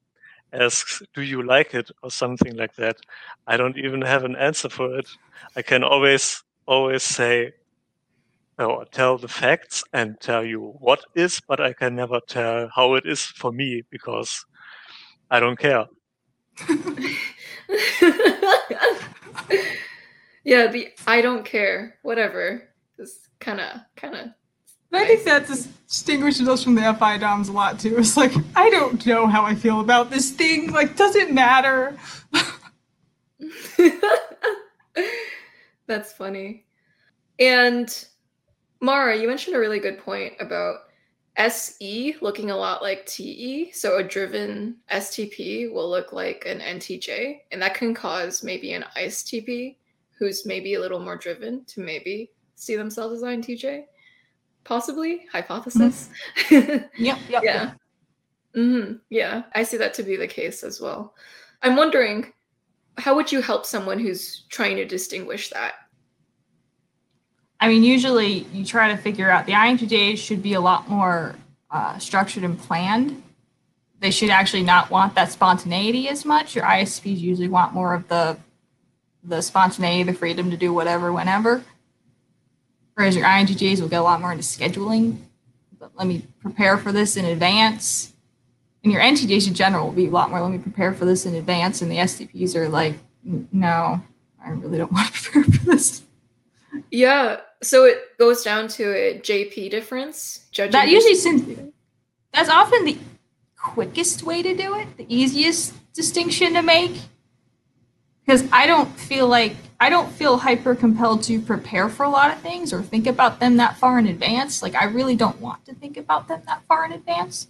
asks, "Do you like it?" or something like that, I don't even have an answer for it. I can always always say or tell the facts and tell you what is, but I can never tell how it is for me because I don't care. yeah, the I don't care, whatever, is kind of kind of. I think that distinguishes us from the FI DOMs a lot too. It's like I don't know how I feel about this thing. Like, does it matter? That's funny. And Mara, you mentioned a really good point about SE looking a lot like TE. So a driven STP will look like an NTJ, and that can cause maybe an ISTP who's maybe a little more driven to maybe see themselves as an INTJ. Possibly, hypothesis. Mm-hmm. Yep, yep. yeah. Mm-hmm. Yeah, I see that to be the case as well. I'm wondering, how would you help someone who's trying to distinguish that? I mean, usually you try to figure out the INTJs should be a lot more uh, structured and planned. They should actually not want that spontaneity as much. Your ISPs usually want more of the the spontaneity, the freedom to do whatever, whenever. Whereas your INTJs will get a lot more into scheduling. But let me prepare for this in advance. And your NTJs in general will be a lot more, let me prepare for this in advance. And the STPs are like, no, I really don't want to prepare for this. Yeah. So it goes down to a JP difference. Judging that usually seems, that's often the quickest way to do it, the easiest distinction to make because I don't feel like I don't feel hyper compelled to prepare for a lot of things or think about them that far in advance. Like I really don't want to think about them that far in advance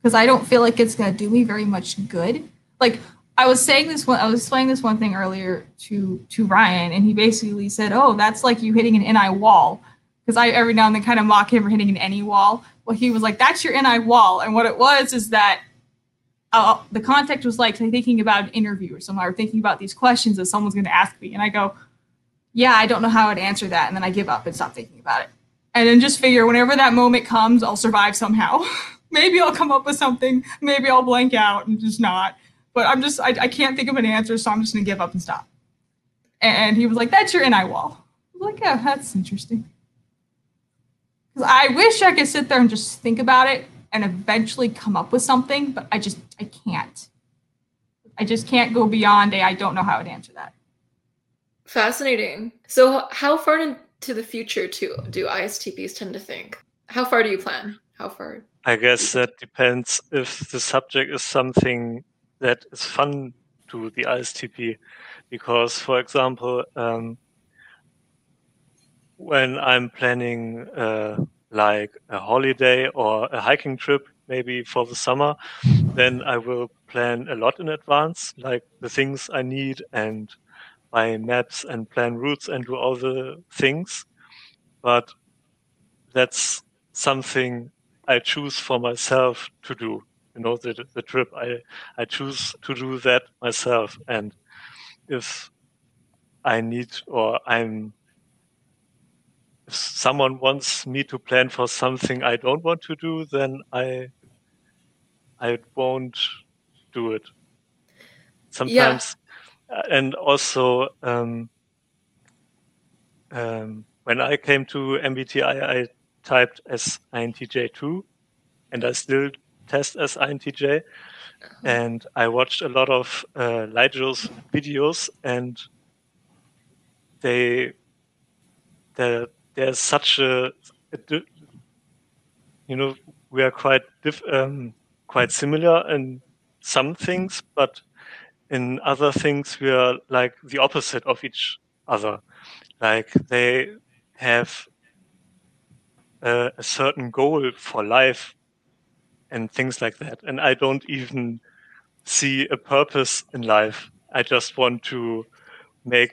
because I don't feel like it's going to do me very much good. Like I was saying this one, I was explaining this one thing earlier to to Ryan, and he basically said, "Oh, that's like you hitting an NI wall." Because I every now and then kind of mock him for hitting an NI wall. Well, he was like, "That's your NI wall," and what it was is that uh, the context was like thinking about an interview or something, or thinking about these questions that someone's going to ask me, and I go, "Yeah, I don't know how I'd answer that," and then I give up and stop thinking about it, and then just figure whenever that moment comes, I'll survive somehow. maybe I'll come up with something, maybe I'll blank out and just not. But I'm just, I, I can't think of an answer, so I'm just going to give up and stop. And he was like, "That's your NI wall." I was like, "Yeah, that's interesting." Because I wish I could sit there and just think about it and eventually come up with something, but I just I can't. I just can't go beyond a I don't know how to answer that. Fascinating. So how far into the future to do ISTPs tend to think? How far do you plan? How far? I guess that depends if the subject is something that is fun to the ISTP. Because, for example, um, when I'm planning uh, like a holiday or a hiking trip, maybe for the summer, then I will plan a lot in advance, like the things I need and buy maps and plan routes and do all the things. But that's something I choose for myself to do. You know, the the trip I I choose to do that myself. And if I need or I'm if someone wants me to plan for something I don't want to do, then I I won't do it. Sometimes, yeah. and also um, um, when I came to MBTI, I typed as INTJ2, and I still test as INTJ. Uh-huh. And I watched a lot of uh, Lygel's videos, and they there there's such a, a, you know we are quite um, quite similar in some things, but in other things we are like the opposite of each other. Like they have a, a certain goal for life and things like that, and I don't even see a purpose in life. I just want to make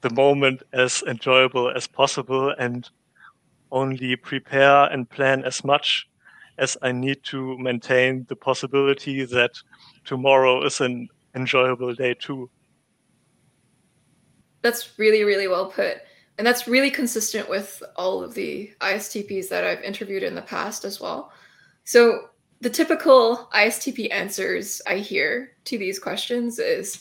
the moment as enjoyable as possible and only prepare and plan as much as I need to maintain the possibility that tomorrow is an enjoyable day too. That's really, really well put. And that's really consistent with all of the ISTPs that I've interviewed in the past as well. So, the typical ISTP answers I hear to these questions is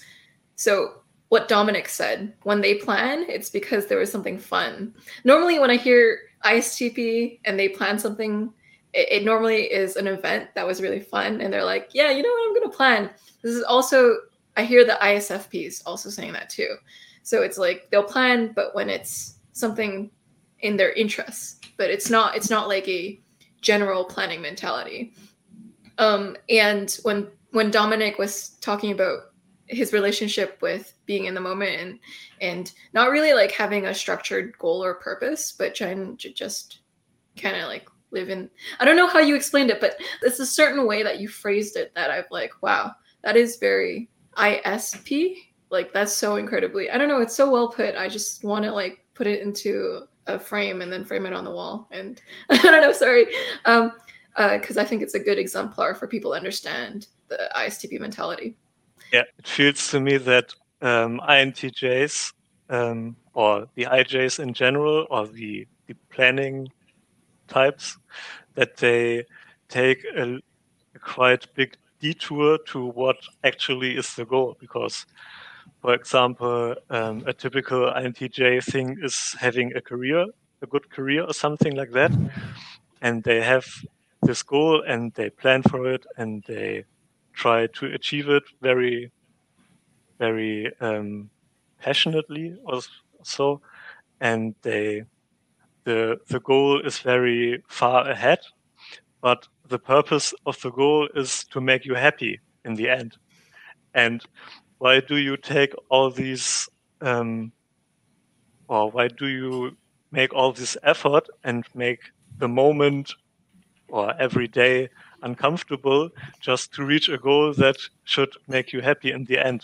so what Dominic said when they plan, it's because there was something fun. Normally, when I hear ISTP and they plan something, it, it, normally is an event that was really fun, and they're like, "Yeah, you know what? I'm going to plan." This is also I hear the ISFPs also saying that too. So it's like they'll plan, but when it's something in their interests, but it's not it's not like a general planning mentality. Um, and when when Dominic was talking about his relationship with being in the moment and and not really like having a structured goal or purpose but trying to just kind of like live in i don't know how you explained it but it's a certain way that you phrased it that i've like wow that is very isp like that's so incredibly i don't know it's so well put i just want to like put it into a frame and then frame it on the wall and i don't know sorry. Um because uh, i think it's a good exemplar for people to understand the istp mentality yeah, it feels to me that um, INTJs um, or the IJs in general or the, the planning types that they take a, a quite big detour to what actually is the goal. Because for example um, a typical intj thing is having a career a good career or something like that. And they have this goal and they plan for it and they try to achieve it very, very um, passionately or so. And they, the the goal is very far ahead, but the purpose of the goal is to make you happy in the end. And why do you take all these, um, or why do you make all this effort and make the moment or every day uncomfortable just to reach a goal that should make you happy in the end.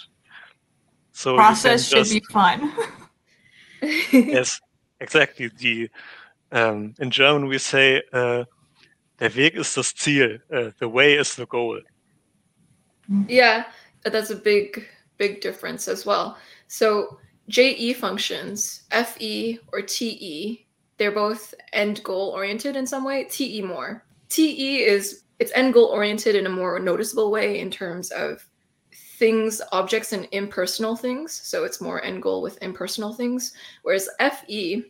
So process should just, be fun. yes, exactly. The um, in German we say uh, der Weg ist das Ziel, uh, the way is the goal. Yeah, that's a big big difference as well. So JE functions, FE or TE, they're both end goal oriented in some way. TE more. TE is it's end goal oriented in a more noticeable way in terms of things, objects, and impersonal things. So it's more end goal with impersonal things. Whereas FE,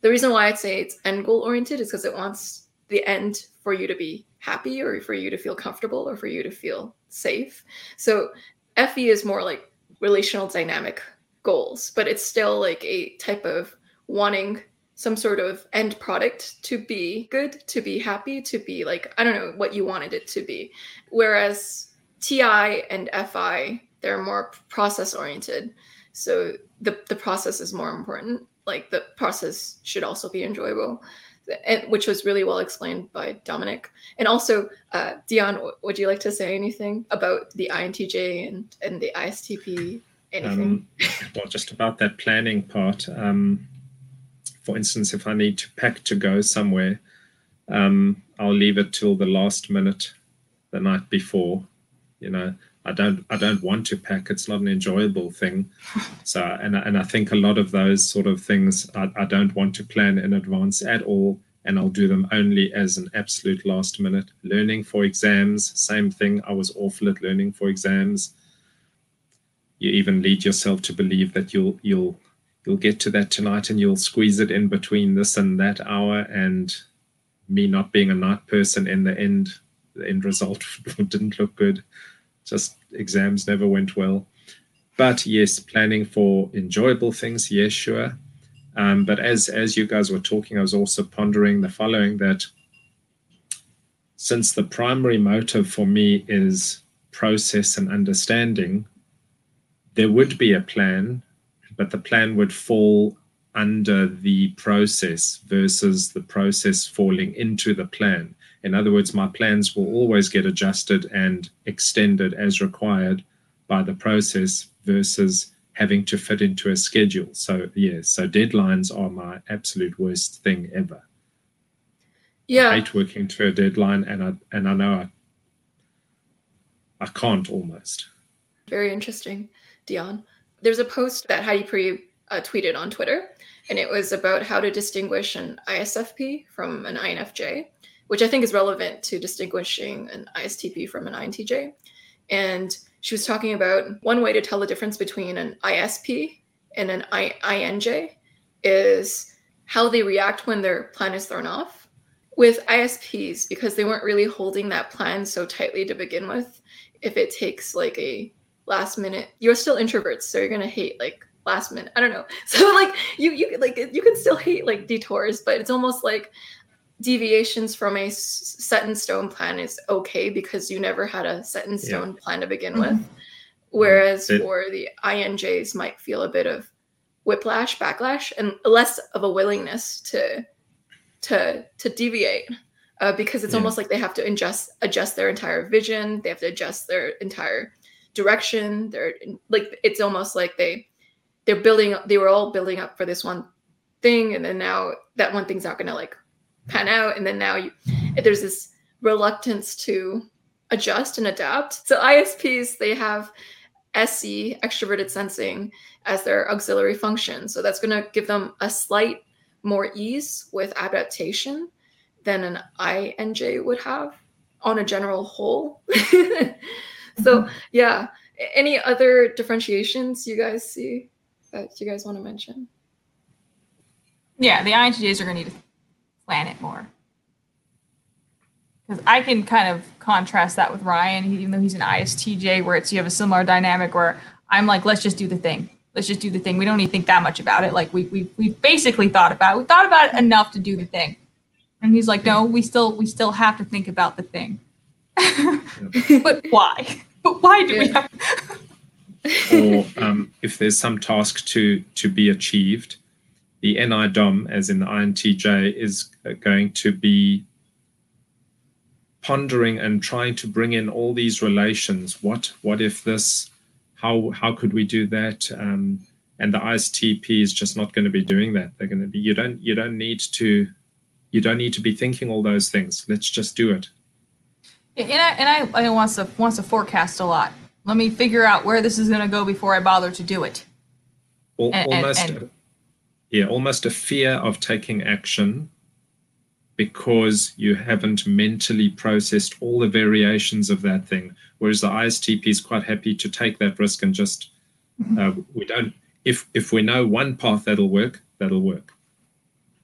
the reason why I'd say it's end goal oriented is because it wants the end for you to be happy or for you to feel comfortable or for you to feel safe. So FE is more like relational dynamic goals, but it's still like a type of wanting some sort of end product to be good, to be happy, to be like, I don't know what you wanted it to be. Whereas TI and FI, they're more process oriented. So the the process is more important. Like the process should also be enjoyable, and, which was really well explained by Dominic. And also, uh, Dion, would you like to say anything about the INTJ and and the ISTP? Anything? Um, well, just about that planning part. Um, for instance, if I need to pack to go somewhere, um, I'll leave it till the last minute the night before. You know, I don't I don't want to pack. It's not an enjoyable thing. So and and I think a lot of those sort of things I, I don't want to plan in advance at all. And I'll do them only as an absolute last minute. Learning for exams, same thing. I was awful at learning for exams. You even lead yourself to believe that you'll you'll you'll get to that tonight and you'll squeeze it in between this and that hour and me not being a night person in the end the end result didn't look good. Just exams never went well. But yes planning for enjoyable things yes sure. Um, but as as you guys were talking i was also pondering the following that since the primary motive for me is process and understanding there would be a plan but the plan would fall under the process versus the process falling into the plan. In other words, my plans will always get adjusted and extended as required by the process versus having to fit into a schedule. So, yeah, so deadlines are my absolute worst thing ever. Yeah. I hate working to a deadline and I and I know I I can't almost. Very interesting, Dion. There's a post that Heidi Priebe uh, tweeted on Twitter and it was about how to distinguish an ISFP from an INFJ, which I think is relevant to distinguishing an ISTP from an INTJ. And she was talking about one way to tell the difference between an ISP and an I- INJ is how they react when their plan is thrown off. With ISPs, because they weren't really holding that plan so tightly to begin with, if it takes like a last minute, you're still introverts, so you're gonna hate like last minute. I don't know. So like you you like you can still hate like detours, but it's almost like deviations from a set in stone plan is okay because you never had a set in stone yeah. plan to begin mm-hmm. with. Whereas it, for the INJs might feel a bit of whiplash, backlash, and less of a willingness to to to deviate. Uh, because it's yeah. almost like they have to adjust adjust their entire vision. They have to adjust their entire direction. They're like it's almost like they they're building they were all building up for this one thing and then now that one thing's not going to like pan out and then now you there's this reluctance to adjust and adapt so isps they have SE, extroverted sensing, as their auxiliary function. So that's going to give them a slight more ease with adaptation than an INJ would have on a general whole. so, mm-hmm. yeah. Any other differentiations you guys see? that you guys want to mention? Yeah, the INTJs are going to need to plan it more. Because I can kind of contrast that with Ryan, even though he's an ISTJ, where it's you have a similar dynamic where I'm like, let's just do the thing. Let's just do the thing. We don't need to think that much about it. Like we we we basically thought about it. We thought about it enough to do the thing. And he's like, no, we still we still have to think about the thing. but why? But why do yeah. we have or um, if there's some task to to be achieved, the NIDOM, as in the INTJ, is going to be pondering and trying to bring in all these relations. What what if this? How how could we do that? Um, and the ISTP is just not going to be doing that. They're going to be you don't you don't need to you don't need to be thinking all those things. Let's just do it. And I and I, I wants to wants to forecast a lot. Let me figure out where this is going to go before I bother to do it. and, almost, and, yeah, almost a fear of taking action because you haven't mentally processed all the variations of that thing. Whereas the ISTP is quite happy to take that risk and just mm-hmm. uh, we don't. If if we know one path that'll work, that'll work.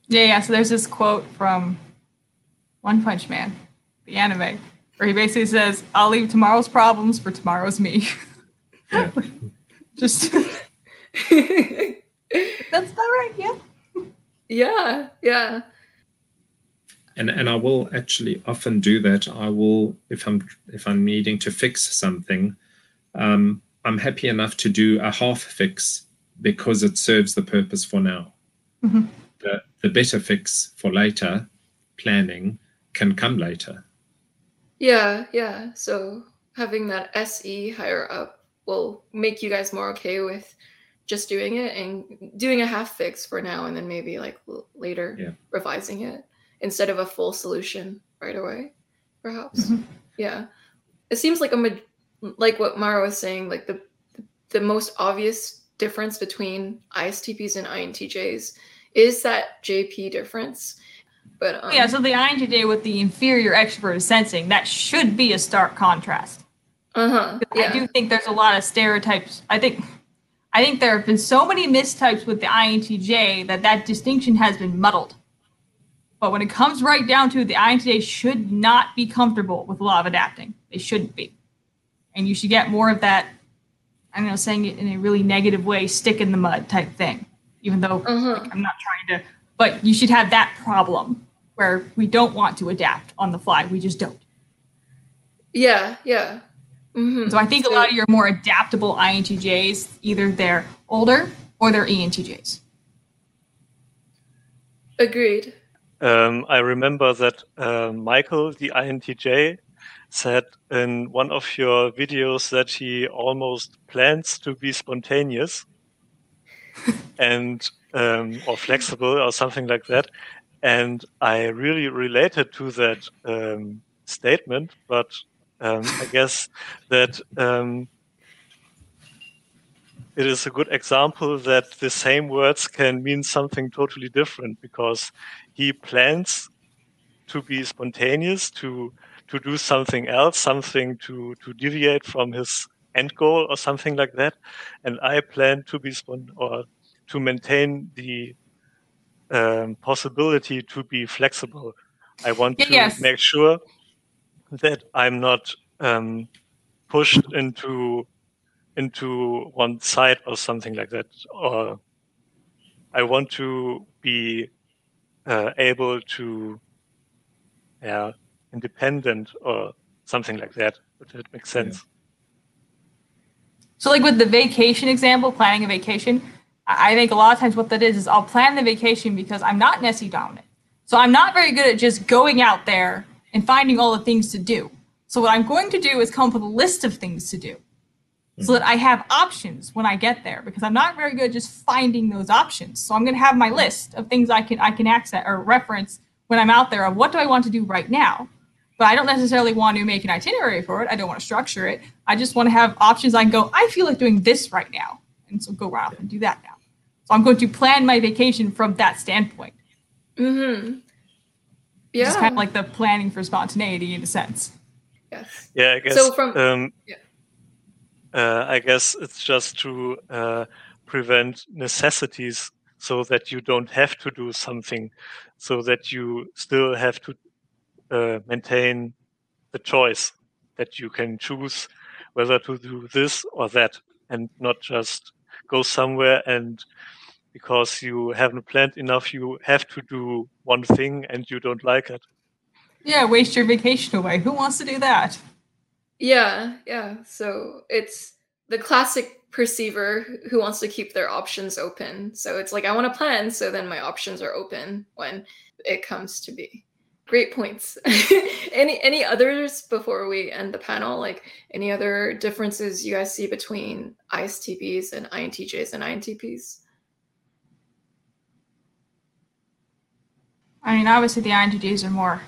Yeah, yeah. So there's this quote from One Punch Man, the anime, where he basically says, "I'll leave tomorrow's problems for tomorrow's me." Yeah. Just that's not right. Yeah. Yeah. Yeah. And and I will actually often do that. I will if I'm if I'm needing to fix something, um, I'm happy enough to do a half fix because it serves the purpose for now. Mhm. The, the better fix for later planning can come later. Yeah, yeah. So having that SE higher up will make you guys more okay with just doing it and doing a half fix for now and then maybe like later Yeah. revising it instead of a full solution right away perhaps Mhm. yeah it seems like a ma- like what mara was saying like the the most obvious difference between istps and intjs is that jp difference but um, Yeah, so the INTJ with the inferior extrovert sensing, that should be a stark contrast. uh-huh yeah I do think there's a lot of stereotypes. I think I think there have been so many mistypes with the INTJ that that distinction has been muddled. But when it comes right down to it, the INTJ should not be comfortable with a lot of adapting. They shouldn't be. And you should get more of that, I'm not saying it in a really negative way, stick in the mud type thing. Even though uh-huh I'm not trying to, but you should have that problem where we don't want to adapt on the fly. We just don't. yeah yeah Mhm. So I think a lot of your more adaptable INTJs, either they're older or they're ENTJs. agreed Um, I remember that uh, Michael, the INTJ, said in one of your videos that he almost plans to be spontaneous and um, or flexible or something like that. And I really related to that um, statement, but um, I guess that um, it is a good example that the same words can mean something totally different because he plans to be spontaneous to to do something else something to to deviate from his end goal or something like that and i plan to be spon- or to maintain the um, possibility to be flexible. I want Yeah, to yes. make sure that i'm not um, pushed into into one side or something like that. Or i want to be uh, able to yeah independent or something like that if it makes sense. So, like with the vacation example, planning a vacation, I think a lot of times what that is is I'll plan the vacation because I'm not SE dominant. So, I'm not very good at just going out there and finding all the things to do. So, what I'm going to do is come up with a list of things to do so that I have options when I get there because I'm not very good at just finding those options. So, I'm going to have my list of things I can I can access or reference when I'm out there of what do I want to do right now. But I don't necessarily want to make an itinerary for it. I don't want to structure it. I just want to have options. I can go, I feel like doing this right now. And so go right out and do that now. So I'm going to plan my vacation from that standpoint. Mm-hmm. Yeah. Yeah. It's kind of like the planning for spontaneity in a sense. yes. yeah i guess So from- um, yeah. uh, i guess it's just to uh, prevent necessities so that you don't have to do something so that you still have to uh, maintain the choice that you can choose whether to do this or that and not just go somewhere and because you haven't planned enough you have to do one thing and you don't like it Yeah, waste your vacation away. Who wants to do that? Yeah, yeah. So it's the classic perceiver who wants to keep their options open. So it's like I want to plan, so then my options are open when it comes to be. Great points. any any others before we end the panel? Like any other differences you guys see between ISTPs and INTJs and INTPs? I mean, obviously the INTJs are more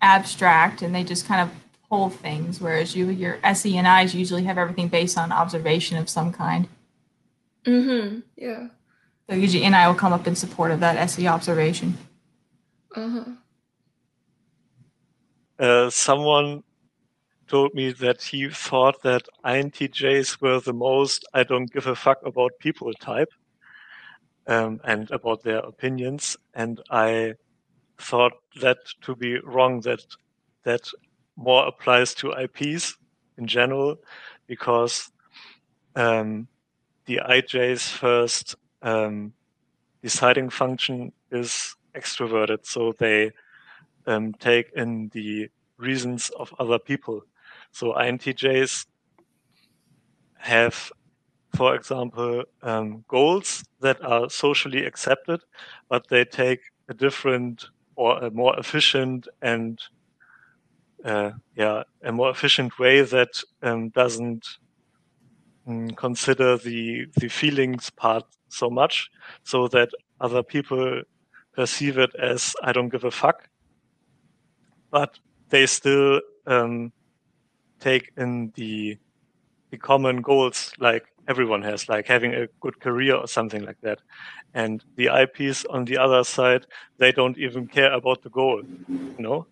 abstract and they just kind of pull things, whereas you, your SE and Is usually have everything based on observation of some kind. Mm-hmm. Yeah. So usually NI will come up in support of that SE observation. Uh-huh. Uh, someone told me that he thought that INTJs were the most I don't give a fuck about people type um, and about their opinions. And I thought that to be wrong, that that more applies to IPs in general, because um, the IJ's first um, deciding function is extroverted. So they um, take in the reasons of other people. So INTJs have for example, um, goals that are socially accepted, but they take a different or a more efficient and uh, yeah, a more efficient way that um, doesn't um, consider the the feelings part so much, so that other people perceive it as I don't give a fuck, but they still um, take in the the common goals like everyone has, like having a good career or something like that. And the IPs on the other side, they don't even care about the goal, you know?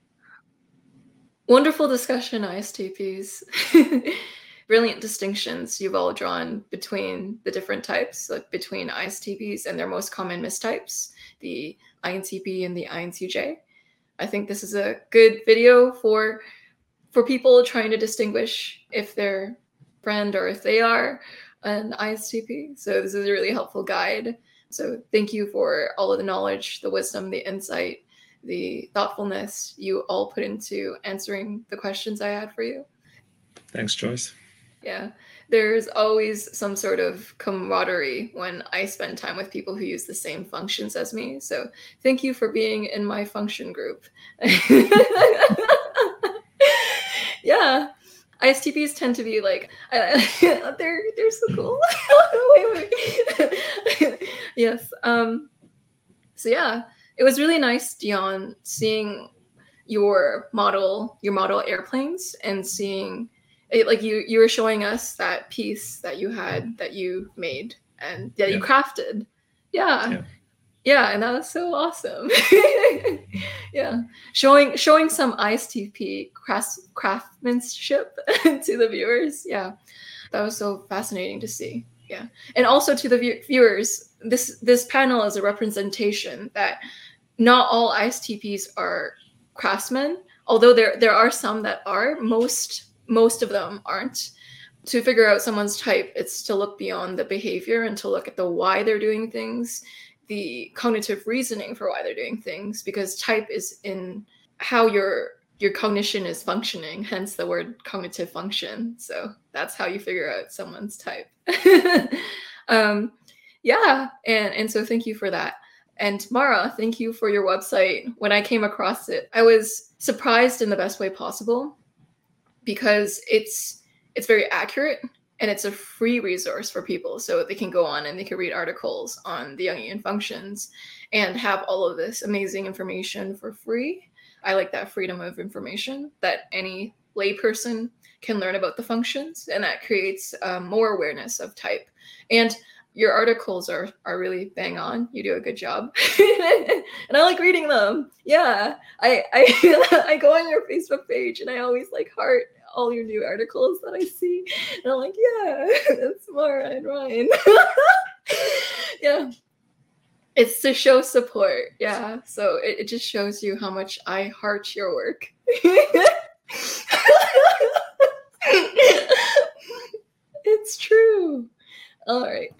Wonderful discussion, ISTPs. Brilliant distinctions you've all drawn between the different types, like between ISTPs and their most common mistypes, the INTP and the INTJ. I think this is a good video for for people trying to distinguish if their friend or if they are an ISTP. So this is a really helpful guide. So thank you for all of the knowledge, the wisdom, the insight, the thoughtfulness you all put into answering the questions I had for you. Thanks, Joyce. Yeah. There's always some sort of camaraderie when I spend time with people who use the same functions as me. So thank you for being in my function group. yeah. ISTPs tend to be like they're they're so cool. wait, wait. yes. Um so yeah, it was really nice, Dion, seeing your model, your model airplanes, and seeing it, like you you were showing us that piece that you had that you made and that yeah. you crafted. Yeah. yeah. yeah. and that was so awesome. yeah. Showing showing some ISTP craft, craftsmanship to the viewers. Yeah. That was so fascinating to see. Yeah. And also to the view- viewers, this this panel is a representation that not all ISTPs are craftsmen, although there there are some that are. Most most of them aren't. To figure out someone's type, it's to look beyond the behavior and to look at the why they're doing things, the cognitive reasoning for why they're doing things, because type is in how your your cognition is functioning, hence the word cognitive function. So that's how you figure out someone's type. um, yeah, and and so thank you for that. And Mara, thank you for your website. When I came across it, I was surprised in the best way possible because it's it's very accurate and it's a free resource for people so they can go on and they can read articles on the Jungian functions and have all of this amazing information for free. I like that freedom of information that any layperson can learn about the functions and that creates um, more awareness of type. And your articles are are really bang on. You do a good job, and I like reading them. Yeah, I I I go on your Facebook page and I always like heart all your new articles that I see, and I'm like, yeah, that's Mara and Ryan. yeah, it's to show support. Yeah, so it, it just shows you how much I heart your work. it's true. All right.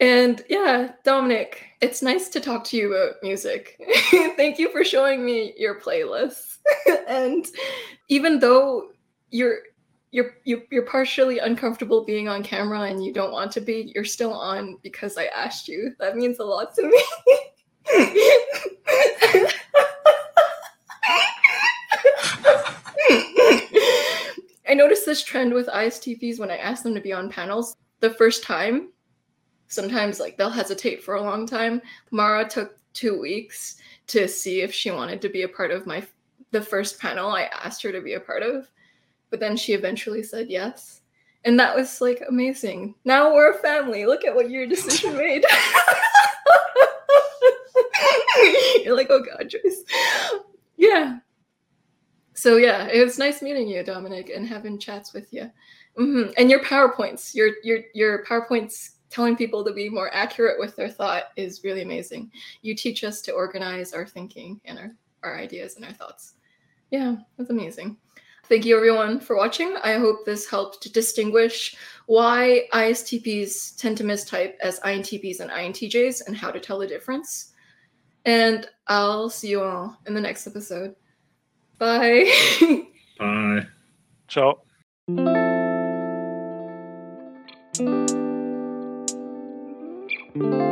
And yeah, Dominic, it's nice to talk to you about music. Thank you for showing me your playlists. and even though you're you're you're partially uncomfortable being on camera and you don't want to be, you're still on because I asked you. That means a lot to me. I noticed this trend with ISTPs when I ask them to be on panels. The first time sometimes like they'll hesitate for a long time. Mara took two weeks to see if she wanted to be a part of my the first panel I asked her to be a part of, but then she eventually said yes. And that was like amazing. Now we're a family. Look at what your decision made. You're like, oh god, Joyce. Yeah. So yeah, it was nice meeting you, Dominic, and having chats with you. Mm-hmm. And your PowerPoints, your your your PowerPoints telling people to be more accurate with their thought is really amazing. You teach us to organize our thinking and our, our ideas and our thoughts. Yeah, that's amazing. Thank you everyone for watching. I hope this helped to distinguish why ISTPs tend to mistype as INTPs and INTJs and how to tell the difference. And I'll see you all in the next episode. Bye. Bye. Ciao. you.